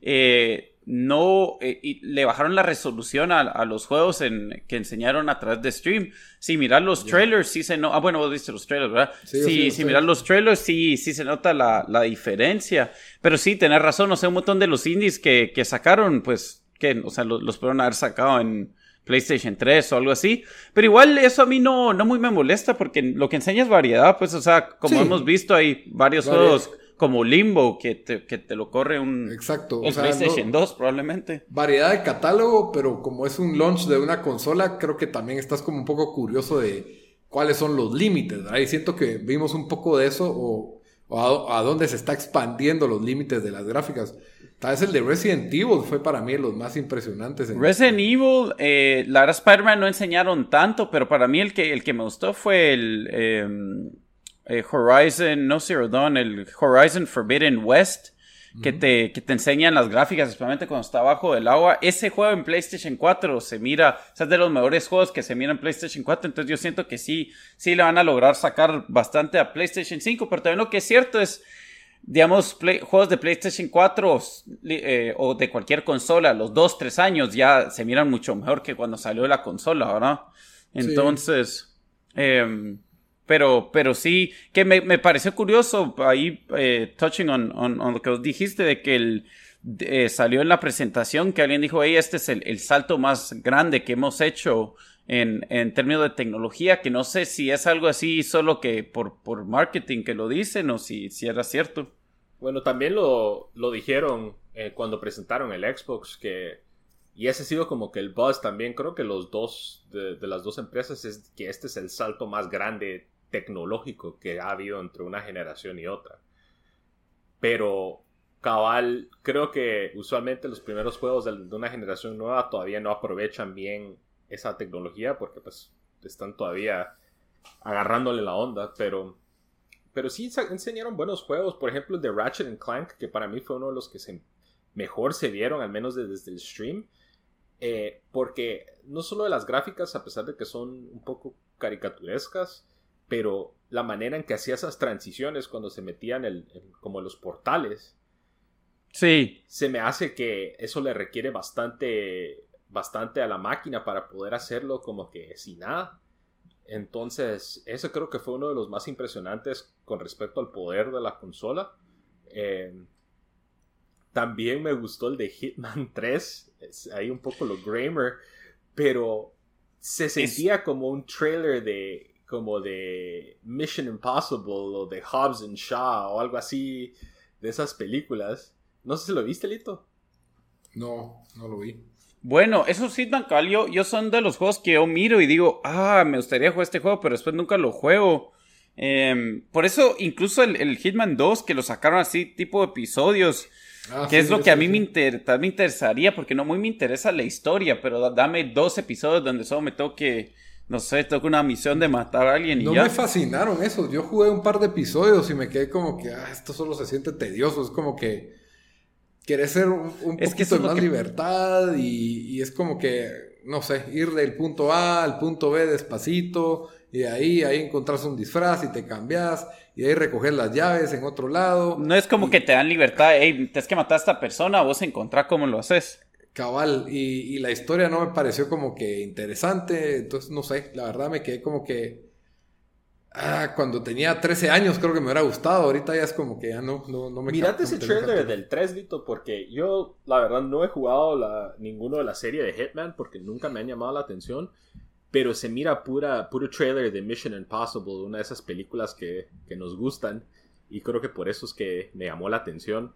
eh, no, eh, y le bajaron la resolución a, a los juegos en, que enseñaron a través de stream. Si miras los trailers, sí se nota, ah, bueno, vos viste los trailers, ¿verdad? Sí, Sí, si miras los trailers, sí, sí se nota la, la diferencia. Pero sí, tenés razón, o sea, un montón de los indies que, que sacaron, pues, que, o sea, los, los pudieron haber sacado en PlayStation 3 o algo así. Pero igual eso a mí no, no muy me molesta porque lo que enseña es variedad, pues, o sea, como Sí. hemos visto, hay varios Variedad. juegos como Limbo que te, que te lo corre un Exacto. o sea, PlayStation no- 2 probablemente. variedad de catálogo, pero como es un launch de una consola, creo que también estás como un poco curioso de cuáles son los límites, ¿verdad? Y siento que vimos un poco de eso o, o a, a dónde se está expandiendo los límites de las gráficas. Tal vez el de Resident Evil fue para mí los más impresionantes. en- Resident Evil, eh, la verdad Spider-Man no enseñaron tanto, pero para mí el que, el que me gustó fue el eh, eh, Horizon, no Zero Dawn, el Horizon Forbidden West, que, te, que te enseñan las gráficas, especialmente cuando está abajo del agua. Ese juego en PlayStation 4 se mira, o sea, es de los mejores juegos que se miran en PlayStation 4, entonces yo siento que sí, sí le van a lograr sacar bastante a PlayStation 5, pero también lo que es cierto es digamos, play- juegos de PlayStation 4 li- eh, o de cualquier consola, los 2, 3 años ya se miran mucho mejor que cuando salió la consola, ¿verdad? Entonces, em, pero, pero sí, que me, me pareció curioso ahí, eh, touching on, on- on lo que os dijiste de que el, eh, salió en la presentación que alguien dijo, hey, este es el, el salto más grande que hemos hecho en, en, términos de tecnología, que no sé si es algo así solo que por, por marketing que lo dicen o si, si era cierto. Bueno, también lo, lo dijeron eh, cuando presentaron el Xbox, que, y ese ha sido como que el buzz también, creo que los dos, de, de las dos empresas, es que este es el salto más grande tecnológico que ha habido entre una generación y otra. Pero cabal, creo que usualmente los primeros juegos de, una generación nueva todavía no aprovechan bien esa tecnología porque pues están todavía agarrándole la onda, pero pero sí enseñaron buenos juegos, por ejemplo el de Ratchet Clank, que para mí fue uno de los que se, mejor se vieron, al menos desde el stream, eh, porque no solo de las gráficas, a pesar de que son un poco caricaturescas, pero la manera en que hacía esas transiciones cuando se metían el, como los portales, sí, se me hace que eso le requiere bastante bastante a la máquina para poder hacerlo como que sin nada. Entonces, eso creo que fue uno de los más impresionantes con respecto al poder de la consola. Eh, también me gustó el de Hitman 3. Es ahí un poco lo Gramer. Pero se sentía como un trailer de como de Mission Impossible o de Hobbs and Shaw o algo así de esas películas. No sé si lo viste, Lito. No, no lo vi. Bueno, eso sí, tan yo, yo son de los juegos que yo miro y digo, ah, me gustaría jugar este juego, pero después nunca lo juego. Em, por eso, incluso el, Hitman 2, que lo sacaron así, tipo episodios, ah, que es lo que a mí me, me, interesaría, porque no muy me interesa la historia, pero dame dos episodios donde solo me toque, no sé, toque una misión de matar a alguien y no ya. me fascinaron esos. Yo jugué un par de episodios y me quedé como que, ah, esto solo se siente tedioso. Es como que querés ser un, poquito de más libertad y, es como que, no sé, ir del punto A al punto B despacito y de ahí, ahí encontrás un disfraz y te cambias y ahí recoger las llaves en otro lado. No es como que te dan libertad, hey, tienes que matar a esta persona, vos encontrás cómo lo haces. Cabal, y, y la historia no me pareció como que interesante, entonces no sé, la verdad me quedé como que Ah, cuando tenía 13 años creo que me hubiera gustado. Ahorita ya es como que ya no, no, no me Mirate ese trailer del 3, Lito, porque yo, la verdad, no he jugado la, ninguno de la serie de Hitman porque nunca me han llamado la atención. Pero se mira pura, puro trailer de Mission Impossible, una de esas películas que, que nos gustan. Y creo que por eso es que me llamó la atención.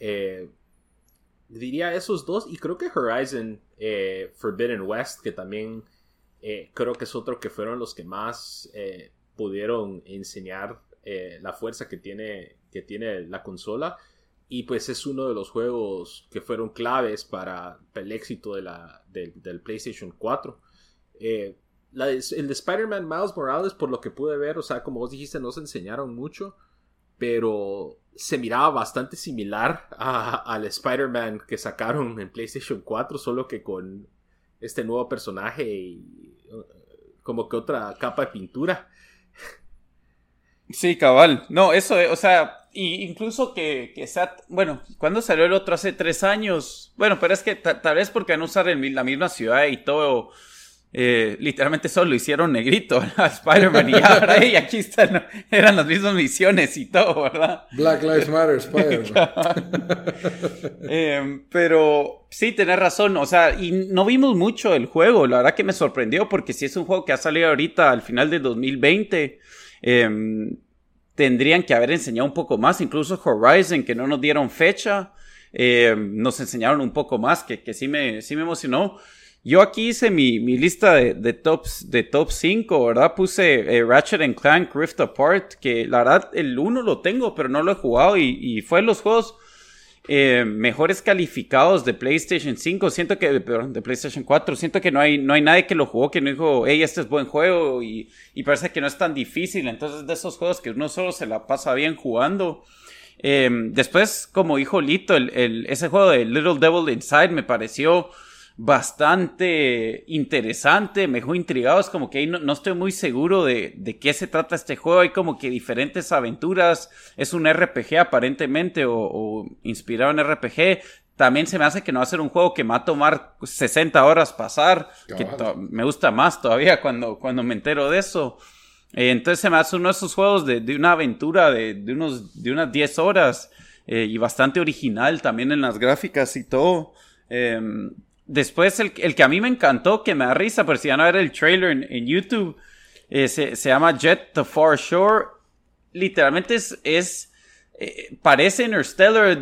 Eh, diría esos dos. Y creo que Horizon eh, Forbidden West, que también eh, creo que es otro que fueron los que más pudieron enseñar eh, la fuerza que tiene, que tiene la consola. Y pues es uno de los juegos que fueron claves para el éxito de la, del PlayStation 4. Eh, el de Spider-Man Miles Morales, por lo que pude ver, o sea, como vos dijiste, no se enseñaron mucho, pero se miraba bastante similar al Spider-Man que sacaron en PlayStation 4, solo que con este nuevo personaje y uh, como que otra capa de pintura. Sí, cabal. No, eso, eh, o sea, incluso que, que sea, bueno, cuando salió el otro hace tres años? Bueno, pero es que tal vez porque a usar la misma ciudad y todo, eh, literalmente solo lo hicieron negrito a Spider-Man y ahora y aquí están, eran las mismas misiones y todo, ¿verdad? Black Lives Matter, Spider-Man. Em, pero sí, tenés razón, o sea, y no vimos mucho el juego, la verdad que me sorprendió porque si es un juego que ha salido ahorita al final de 2020 Em, tendrían que haber enseñado un poco más, incluso Horizon, que no nos dieron fecha, em, nos enseñaron un poco más, que, que sí, me, sí me emocionó. Yo aquí hice mi, mi lista de, de, tops, de top 5, ¿verdad? Puse eh, Ratchet and Clank Rift Apart, que la verdad el 1 lo tengo, pero no lo he jugado y, y fue los juegos eh, mejores calificados de PlayStation 5, siento que, de PlayStation 4, siento que no hay, no hay nadie que lo jugó que no dijo, hey, este es buen juego y, y parece que no es tan difícil, entonces de esos juegos que uno solo se la pasa bien jugando. Eh, después, como dijo Lito, el, el, ese juego de Little Devil Inside me pareció bastante interesante, me dejó intrigado, es como que ahí no, estoy muy seguro de, de, qué se trata este juego, hay como que diferentes aventuras, es un RPG aparentemente o, inspirado en RPG, también se me hace que no va a ser un juego que me va a tomar 60 horas pasar, que me gusta más todavía cuando, cuando me entero de eso. Eh, entonces se me hace uno de esos juegos de, de una aventura de, de, unos, de unas 10 horas eh, y bastante original también en las gráficas y todo. Em, después el, el, que a mí me encantó, que me da risa, pero si van a ver el trailer en, YouTube, eh, se, se, llama Jet the Far Shore. Literalmente es, es eh, parece Interstellar,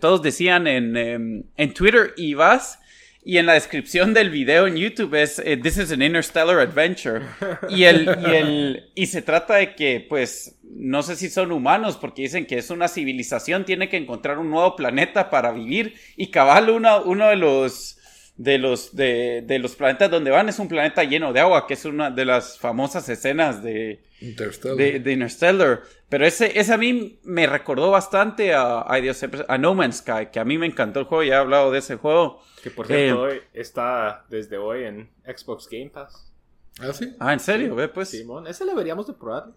todos decían en, em, en Twitter, y vas y en la descripción del video en YouTube es eh, This is an interstellar adventure. Y el, y el, y se trata de que, pues, no sé si son humanos, porque dicen que es una civilización, tiene que encontrar un nuevo planeta para vivir. Y cabal, uno, uno de los de los de, de, los planetas donde van es un planeta lleno de agua, que es una de las famosas escenas de Interstellar. De, Interstellar. Pero ese, ese a mí me recordó bastante a, a No Man's Sky, que a mí me encantó el juego, ya he hablado de ese juego. Que por cierto, eh, hoy está desde hoy en Xbox Game Pass. ¿Ah, sí? Ah, ¿en serio? Ve, pues. Simón, ese lo deberíamos de probar.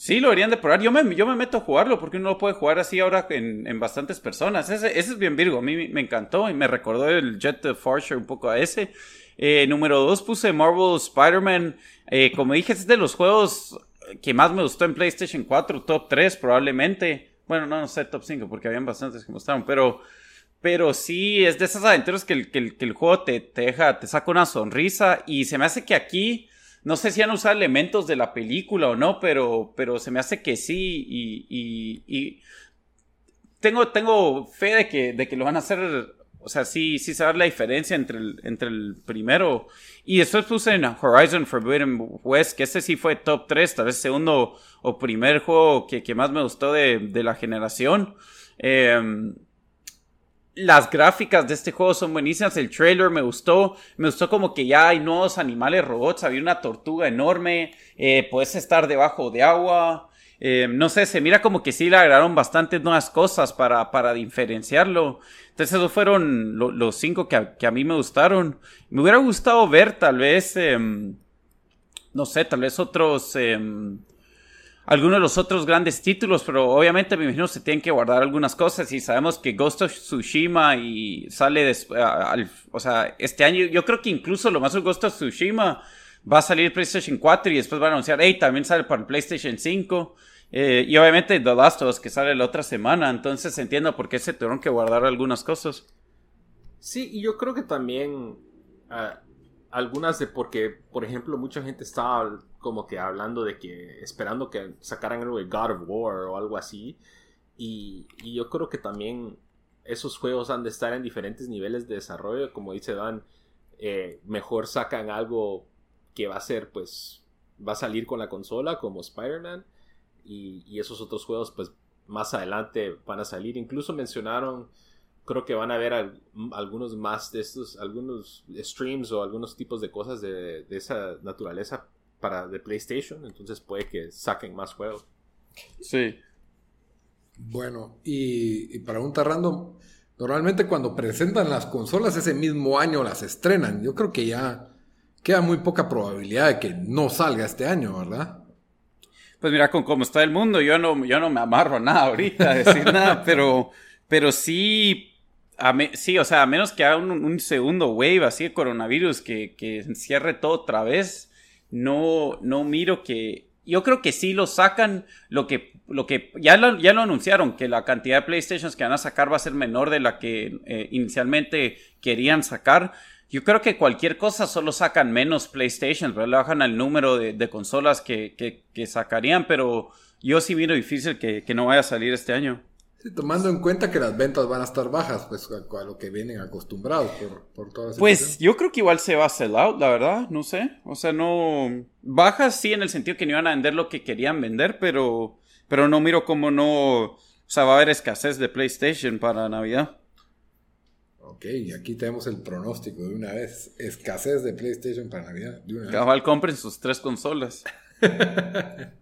Sí, lo deberían de probar. Yo me, yo me meto a jugarlo porque uno lo puede jugar así ahora en, en bastantes personas. Ese, ese, es bien Virgo. A mí me encantó y me recordó el Jet Fortune un poco a ese. Eh, número dos puse Marvel Spider-Man. Eh, como dije, es de los juegos que más me gustó en PlayStation 4, top 3 probablemente. Bueno, no, no sé, top 5 porque habían bastantes que me gustaron, pero... Pero sí, es de esas aventuras que el, que el, que el juego te, te deja, te saca una sonrisa y se me hace que aquí no sé si han usado elementos de la película o no, pero, pero se me hace que sí y, y, tengo, tengo fe de que, de que lo van a hacer, o sea, sí, sí saber la diferencia entre el, entre el primero. Y después puse en Horizon Forbidden West, que ese sí fue top 3, tal vez segundo o primer juego que, que más me gustó de, de la generación. Eh, las gráficas de este juego son buenísimas, el trailer me gustó, me gustó como que ya hay nuevos animales robots, había una tortuga enorme, eh, puedes estar debajo de agua, eh, no sé, se mira como que sí le agregaron bastantes nuevas cosas para, para diferenciarlo. Entonces esos fueron los cinco que a, que a, mí me gustaron. Me hubiera gustado ver tal vez, em, no sé, tal vez otros... Algunos de los otros grandes títulos, pero obviamente me imagino se tienen que guardar algunas cosas y sabemos que Ghost of Tsushima y sale o sea, este año yo creo que incluso lo más Ghost of Tsushima va a salir PlayStation 4 y después van a anunciar, hey, también sale para PlayStation 5. Eh, y obviamente The Last que sale la otra semana, entonces entiendo por qué se tuvieron que guardar algunas cosas. Sí, y yo creo que también ah, algunas de porque, por ejemplo, mucha gente estaba como que hablando de que esperando que sacaran algo de God of War o algo así. Y, yo creo que también esos juegos han de estar en diferentes niveles de desarrollo. Como dice Dan, eh, mejor sacan algo que va a ser, pues, va a salir con la consola, como Spider-Man. Y, y, esos otros juegos, pues, más adelante van a salir. Incluso mencionaron creo que van a ver algunos más de estos, algunos streams o algunos tipos de cosas de, esa naturaleza para de PlayStation, entonces puede que saquen más juegos. Sí. Bueno, y, pregunta random, normalmente cuando presentan las consolas ese mismo año las estrenan, yo creo que ya queda muy poca probabilidad de que no salga este año, ¿verdad? Pues mira, con cómo está el mundo, yo no, yo no me amarro a nada ahorita a decir nada, pero, pero sí sí, o sea, a menos que haga un, segundo wave así de coronavirus que, que encierre todo otra vez, no, no miro que... Yo creo que sí lo sacan, lo que, lo que ya, lo, ya lo anunciaron, que la cantidad de PlayStations que van a sacar va a ser menor de la que eh, inicialmente querían sacar. Yo creo que cualquier cosa solo sacan menos PlayStations, ¿verdad? Le bajan el número de, consolas que, que, sacarían, pero yo sí miro difícil que no vaya a salir este año tomando en cuenta que las ventas van a estar bajas, pues a, lo que vienen acostumbrados por, por toda Pues yo creo que igual se va a sell out, la verdad, no sé. O sea, no. Bajas sí en el sentido que no iban a vender lo que querían vender, pero. Pero no miro cómo no. O sea, va a haber escasez de PlayStation para Navidad. Ok, aquí tenemos el pronóstico de una vez. Escasez de PlayStation para Navidad. Cabal, compren sus tres consolas.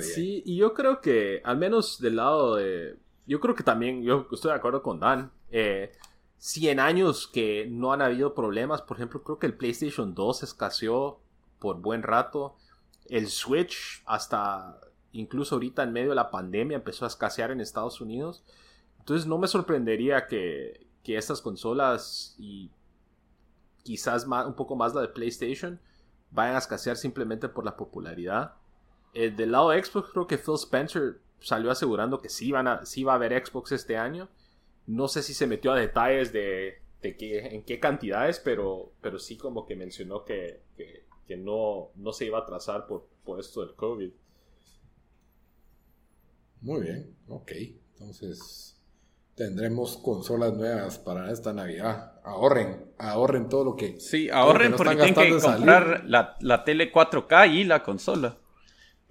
Sí, y yo creo que, al menos del lado de. Yo creo que también, yo estoy de acuerdo con Dan. Eh, 100 años que no han habido problemas. Por ejemplo, creo que el PlayStation 2 escaseó por buen rato. El Switch, hasta incluso ahorita en medio de la pandemia, empezó a escasear en Estados Unidos. Entonces, no me sorprendería que, que estas consolas y quizás más, un poco más la de PlayStation vayan a escasear simplemente por la popularidad. Eh, del lado de Xbox, creo que Phil Spencer salió asegurando que sí, van a, sí va a haber Xbox este año. No sé si se metió a detalles de de qué, en qué cantidades, pero, pero sí como que mencionó que, que, no, no se iba a trazar por, por esto del COVID. Muy bien, ok. Entonces tendremos consolas nuevas para esta Navidad. Ahorren, ahorren todo lo que. Sí, ahorren porque tienen que comprar la, la, tele 4K y la consola.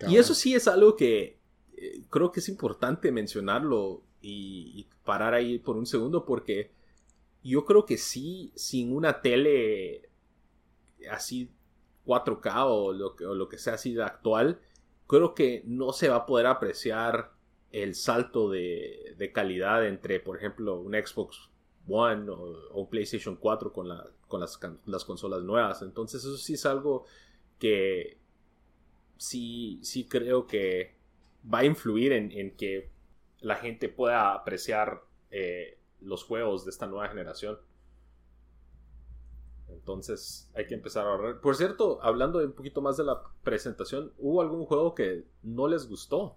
Y eso sí es algo que eh, creo que es importante mencionarlo y, parar ahí por un segundo porque yo creo que sí, sin una tele así 4K o lo, o lo que sea así de actual, creo que no se va a poder apreciar el salto de, calidad entre, por ejemplo, un Xbox One o, un PlayStation 4 con, la, con las, las, consolas nuevas. Entonces eso sí es algo que sí, sí creo que va a influir en, que la gente pueda apreciar eh, los juegos de esta nueva generación. Entonces hay que empezar a ahorrar. Por cierto, hablando un poquito más de la presentación, ¿hubo algún juego que no les gustó?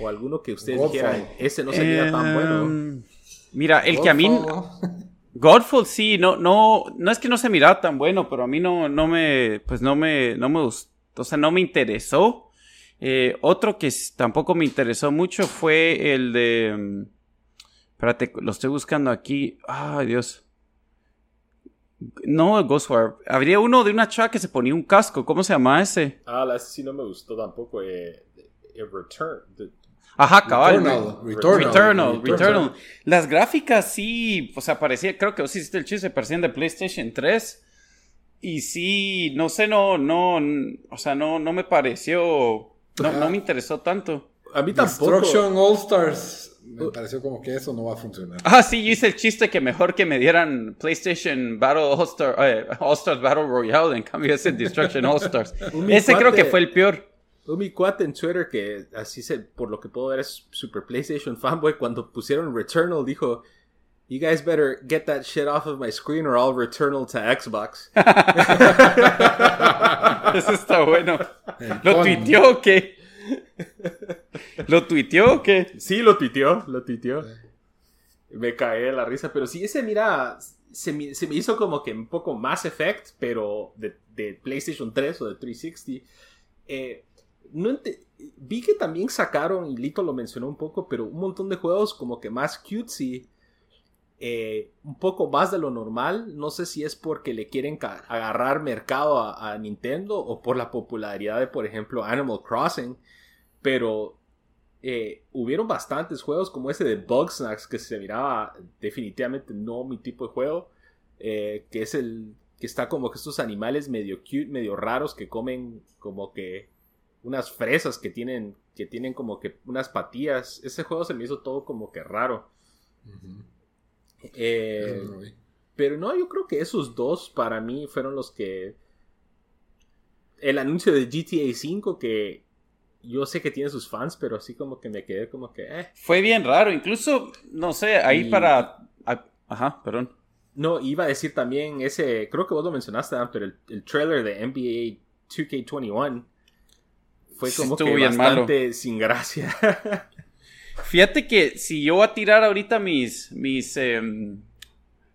O alguno que ustedes dijeran, ese no sería tan bueno. Em, mira, el que a mí. Godfall sí, no, no, no es que no se miraba tan bueno, pero a mí no, no me, pues no me, no me gustó, sea, no me interesó. Eh, otro que tampoco me interesó mucho fue el de, em, espérate, lo estoy buscando aquí, ay Dios. No, Ghostwire. Habría uno de una chava que se ponía un casco. ¿Cómo se llama ese? Ah, ese sí no me gustó tampoco. Eh, Return. Ajá, cabal. Returnal. Returnal. Las gráficas sí, o sea, parecía, creo que vos hiciste el chiste, parecían de PlayStation 3. Y sí, no sé, no, no, o sea, no, no me pareció, no, no me interesó tanto. A mí tampoco. Destruction All Stars me pareció como que eso no va a funcionar. Ah, sí, yo hice el chiste que mejor que me dieran PlayStation Battle All, Star, eh, All Stars Battle Royale en cambio ese Destruction All Stars. ese creo que fue el peor. Un mi cuate en Twitter que así se, por lo que puedo ver es super PlayStation fanboy, cuando pusieron Returnal dijo, You guys better get that shit off of my screen or I'll Returnal to Xbox. Eso está bueno. ¿Lo tuiteó o qué? ¿Lo tuiteó o qué? Sí, lo tuiteó, lo tuiteó. Me cae la risa, pero sí, ese mira, se me, hizo como que un poco más effect, pero de, de PlayStation 3 o de 360. Eh, no vi que también sacaron, y Lito lo mencionó un poco, pero un montón de juegos como que más cutesy, eh, un poco más de lo normal. No sé si es porque le quieren agarrar mercado a, Nintendo o por la popularidad de, por ejemplo, Animal Crossing, pero eh, hubieron bastantes juegos como ese de Bugsnax que se miraba definitivamente no mi tipo de juego, eh, que es el que está como que estos animales medio cute, medio raros que comen como que unas fresas que tienen, que tienen como que unas patillas. Ese juego se me hizo todo como que raro. Eh, pero no, yo creo que esos dos para mí fueron los que... El anuncio de GTA V que yo sé que tiene sus fans, pero así como que me quedé como que... Eh. Fue bien raro, incluso, no sé, ahí para... Ajá, perdón. No, iba a decir también ese, creo que vos lo mencionaste, pero el, el trailer de NBA 2K21 fue como que bastante sin gracia. Fíjate que si yo voy a tirar ahorita mis, mis, em,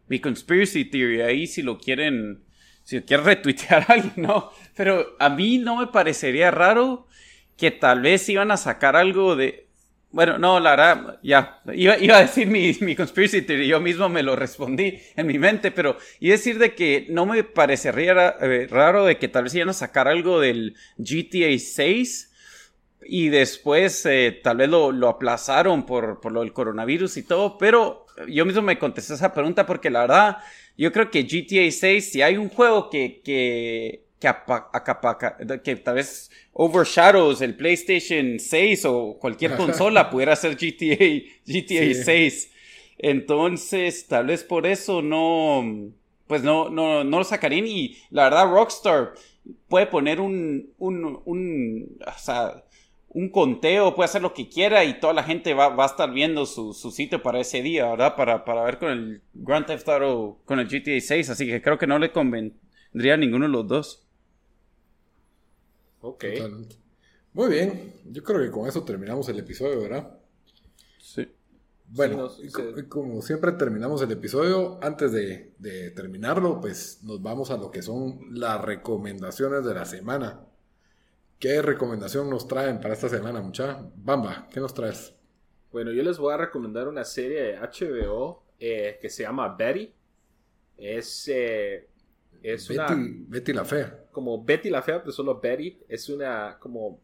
mi conspiracy theory ahí, si lo quieren, si quieren retuitear a alguien, no. Pero a mí no me parecería raro que tal vez iban a sacar algo de, bueno, no, la verdad, ya, iba, iba a decir mi, mi conspiracy theory, yo mismo me lo respondí en mi mente, pero a decir de que no me parecería eh, raro de que tal vez iban a sacar algo del GTA 6 y después eh, tal vez lo, lo aplazaron por, por, lo del coronavirus y todo, pero yo mismo me contesté esa pregunta porque la verdad, yo creo que GTA 6, si hay un juego que, que que, que tal vez overshadows el PlayStation 6 o cualquier consola pudiera ser GTA, GTA 6. Entonces, tal vez por eso no, pues no, no, no lo sacarían y la verdad Rockstar puede poner un, un, un, o sea, un conteo, puede hacer lo que quiera y toda la gente va, va a estar viendo su, su, sitio para ese día, ¿verdad? Para, para ver con el Grand Theft Auto, con el GTA 6, así que creo que no le convendría a ninguno de los dos. Ok. Muy bien. Yo creo que con eso terminamos el episodio, ¿verdad? Sí. Bueno, como siempre terminamos el episodio, antes de, de, terminarlo, pues nos vamos a lo que son las recomendaciones de la semana. ¿Qué recomendación nos traen para esta semana, mucha? Bamba, ¿qué nos traes? Bueno, yo les voy a recomendar una serie de HBO eh, que se llama Betty. Es, eh, es Betty, una... Betty la Fea. Como Betty la Fea, pero solo Betty. Es una como...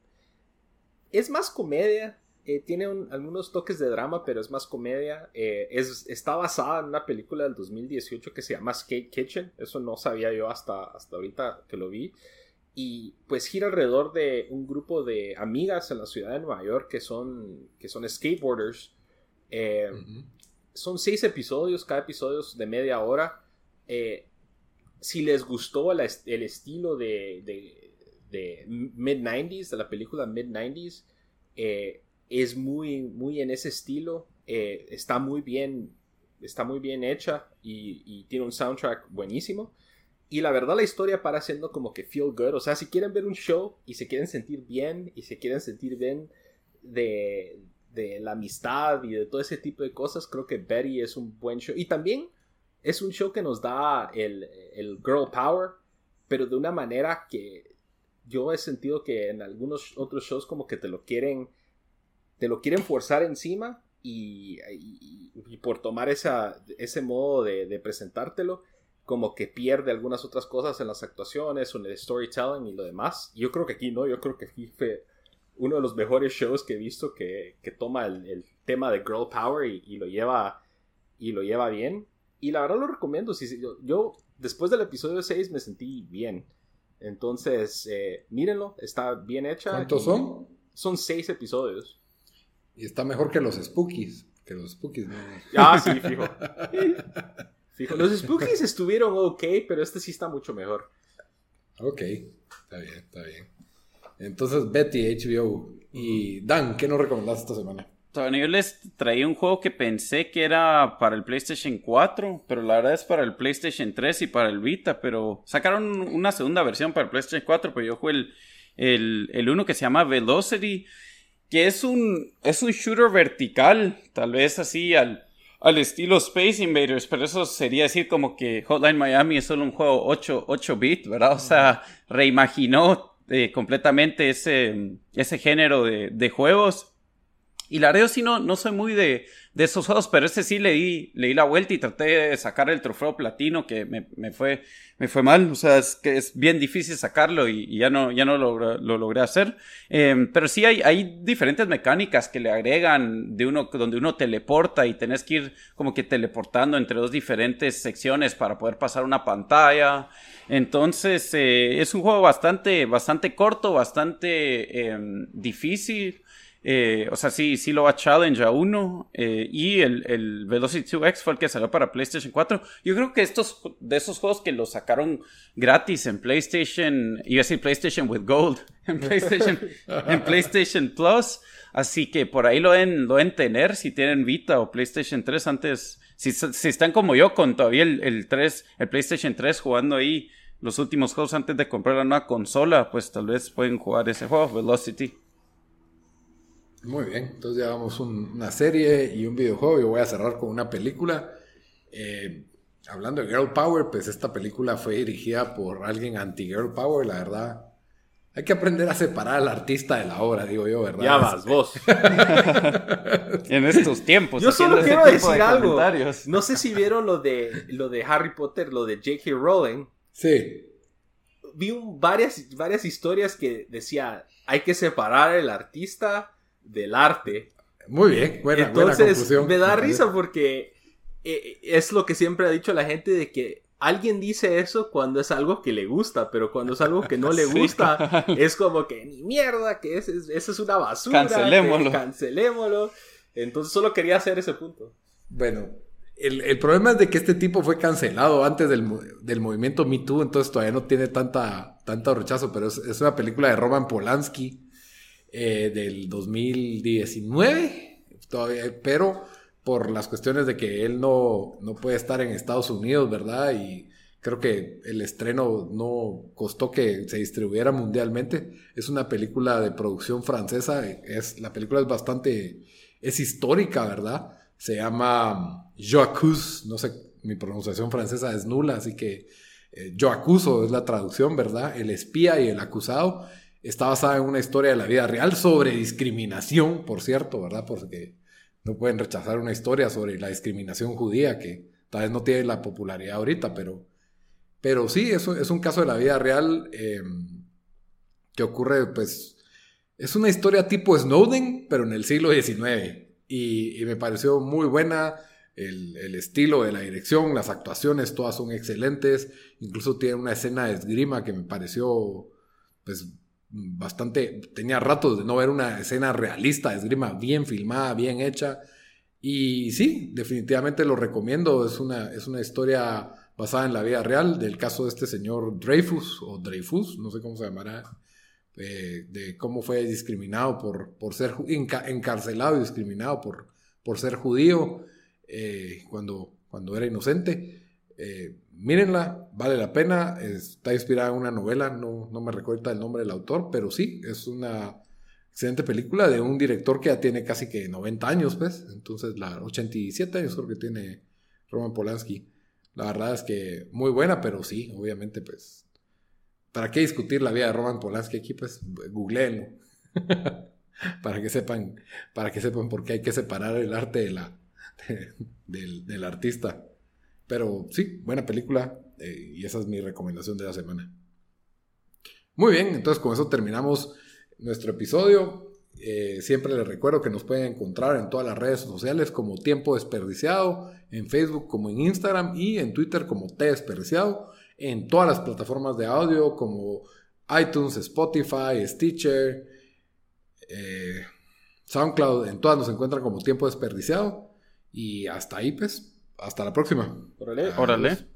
Es más comedia. Eh, tiene algunos toques de drama, pero es más comedia. es, está basada en una película del 2018 que se llama Skate Kitchen. Eso no sabía yo hasta, hasta ahorita que lo vi y pues gira alrededor de un grupo de amigas en la ciudad de Nueva York que son, que son skateboarders. Eh, son seis episodios, cada episodio es de media hora. Eh, si les gustó el, estilo de, de, mid-90s, de la película mid-90s, eh, es muy, muy en ese estilo. está muy bien, está muy bien hecha y, y tiene un soundtrack buenísimo. Y la verdad la historia para siendo como que feel good. O sea, si quieren ver un show y se quieren sentir bien y se quieren sentir bien de, de la amistad y de todo ese tipo de cosas, creo que Betty es un buen show. Y también es un show que nos da el, el girl power, pero de una manera que yo he sentido que en algunos otros shows como que te lo quieren, te lo quieren forzar encima y, y, por tomar esa, ese modo de, de presentártelo como que pierde algunas otras cosas en las actuaciones o en el storytelling y lo demás. Yo creo que aquí no, yo creo que aquí fue uno de los mejores shows que he visto que, toma el, tema de girl power y, lo lleva y lo lleva bien. Y la verdad lo recomiendo. Si, yo, después del episodio 6 me sentí bien. Entonces, eh, mírenlo, está bien hecha. ¿Cuántos son? Son seis episodios. Y está mejor que los Spookies. Que los Spookies, ¿no? Ah, sí, fijo. los Spookies estuvieron ok, pero este sí está mucho mejor. Ok, está bien, está bien. Entonces, Betty, HBO. Y Dan, ¿qué nos recomendaste esta semana? Bueno, yo les traía un juego que pensé que era para el PlayStation 4, pero la verdad es para el PlayStation 3 y para el Vita, pero sacaron una segunda versión para el PlayStation 4, pero yo jugué el, el, el uno que se llama Velocity, que es un, es un shooter vertical, tal vez así al, al estilo Space Invaders, pero eso sería decir como que Hotline Miami es solo un juego 8, 8 bit, ¿verdad? O sea, reimaginó eh, completamente ese, ese género de, de juegos. Y la verdad, sí no, no soy muy de, de esos juegos, pero ese sí leí, leí la vuelta y traté de sacar el trofeo platino que me, me fue, me fue mal. O sea, es que es bien difícil sacarlo y, ya no, ya no lo, lo logré hacer. Em, pero sí hay, hay diferentes mecánicas que le agregan de uno, donde uno teleporta y tenés que ir como que teleportando entre dos diferentes secciones para poder pasar una pantalla. Entonces, eh, es un juego bastante, bastante corto, bastante em, difícil. Eh, o sea, sí, sí lo va Challenge a uno. Eh, y el, el, Velocity 2X fue el que salió para PlayStation 4. Yo creo que estos, de esos juegos que los sacaron gratis en PlayStation, iba a decir PlayStation with Gold, en PlayStation, en PlayStation Plus. Así que por ahí lo deben, tener si tienen Vita o PlayStation 3 antes. Si, están como yo con todavía el, el 3, el PlayStation 3 jugando ahí los últimos juegos antes de comprar la nueva consola, pues tal vez pueden jugar ese juego, Velocity. Muy bien, entonces ya vamos una serie y un videojuego. Yo voy a cerrar con una película. Eh, hablando de Girl Power, pues esta película fue dirigida por alguien anti-Girl Power, la verdad. Hay que aprender a separar al artista de la obra, digo yo, ¿verdad? Ya vas, vos. en estos tiempos. Yo solo quiero decir algo. No sé si vieron lo de, lo de Harry Potter, lo de J.K. Rowling. Sí. Vi varias, varias historias que decía, hay que separar el artista del arte. Muy bien, buena, Entonces, me da risa porque eh, es lo que siempre ha dicho la gente de que alguien dice eso cuando es algo que le gusta, pero cuando es algo que no le gusta, es como que ni mierda, que eso es, una basura. Cancelémoslo. cancelémoslo. Entonces solo quería hacer ese punto. Bueno, el, problema es de que este tipo fue cancelado antes del, del movimiento Me Too, entonces todavía no tiene tanta, tanto rechazo, pero es, es una película de Roman Polanski eh, del 2019, todavía, pero por las cuestiones de que él no, no puede estar en Estados Unidos, ¿verdad? Y creo que el estreno no costó que se distribuyera mundialmente. Es una película de producción francesa, es, la película es bastante, es histórica, ¿verdad? Se llama Joacus, no sé, mi pronunciación francesa es nula, así que eh, Yo acuso es la traducción, ¿verdad? El espía y el acusado. Está basada en una historia de la vida real sobre discriminación, por cierto, ¿verdad? Porque no pueden rechazar una historia sobre la discriminación judía que tal vez no tiene la popularidad ahorita, pero, pero sí, eso es un caso de la vida real em, que ocurre, pues, es una historia tipo Snowden, pero en el siglo XIX. Y, me pareció muy buena el, el, estilo de la dirección, las actuaciones, todas son excelentes. Incluso tiene una escena de esgrima que me pareció, pues, bastante. Tenía ratos de no ver una escena realista esgrima, bien filmada, bien hecha. Y sí, definitivamente lo recomiendo. Es una, es una historia basada en la vida real del caso de este señor Dreyfus, o Dreyfus, no sé cómo se llamará. Eh, de cómo fue discriminado por, por ser encarcelado y discriminado por, por ser judío. Eh, cuando, cuando era inocente. Eh, mírenla, vale la pena. Está inspirada en una novela, no, no me recuerda el nombre del autor, pero sí, es una excelente película de un director que ya tiene casi que 90 años, pues. Entonces, la 87 años creo que tiene Roman Polanski. La verdad es que muy buena, pero sí, obviamente, pues. ¿Para qué discutir la vida de Roman Polanski aquí? Pues googleenlo. para que sepan, para que sepan por qué hay que separar el arte de la, del, artista. Pero sí, buena película eh, y esa es mi recomendación de la semana. Muy bien, entonces con eso terminamos nuestro episodio. Eh, siempre les recuerdo que nos pueden encontrar en todas las redes sociales como Tiempo Desperdiciado, en Facebook como en Instagram y en Twitter como T Desperdiciado, en todas las plataformas de audio como iTunes, Spotify, Stitcher, eh, SoundCloud, en todas nos encuentran como Tiempo Desperdiciado. Y hasta ahí, pues. Hasta la próxima. Órale. Órale.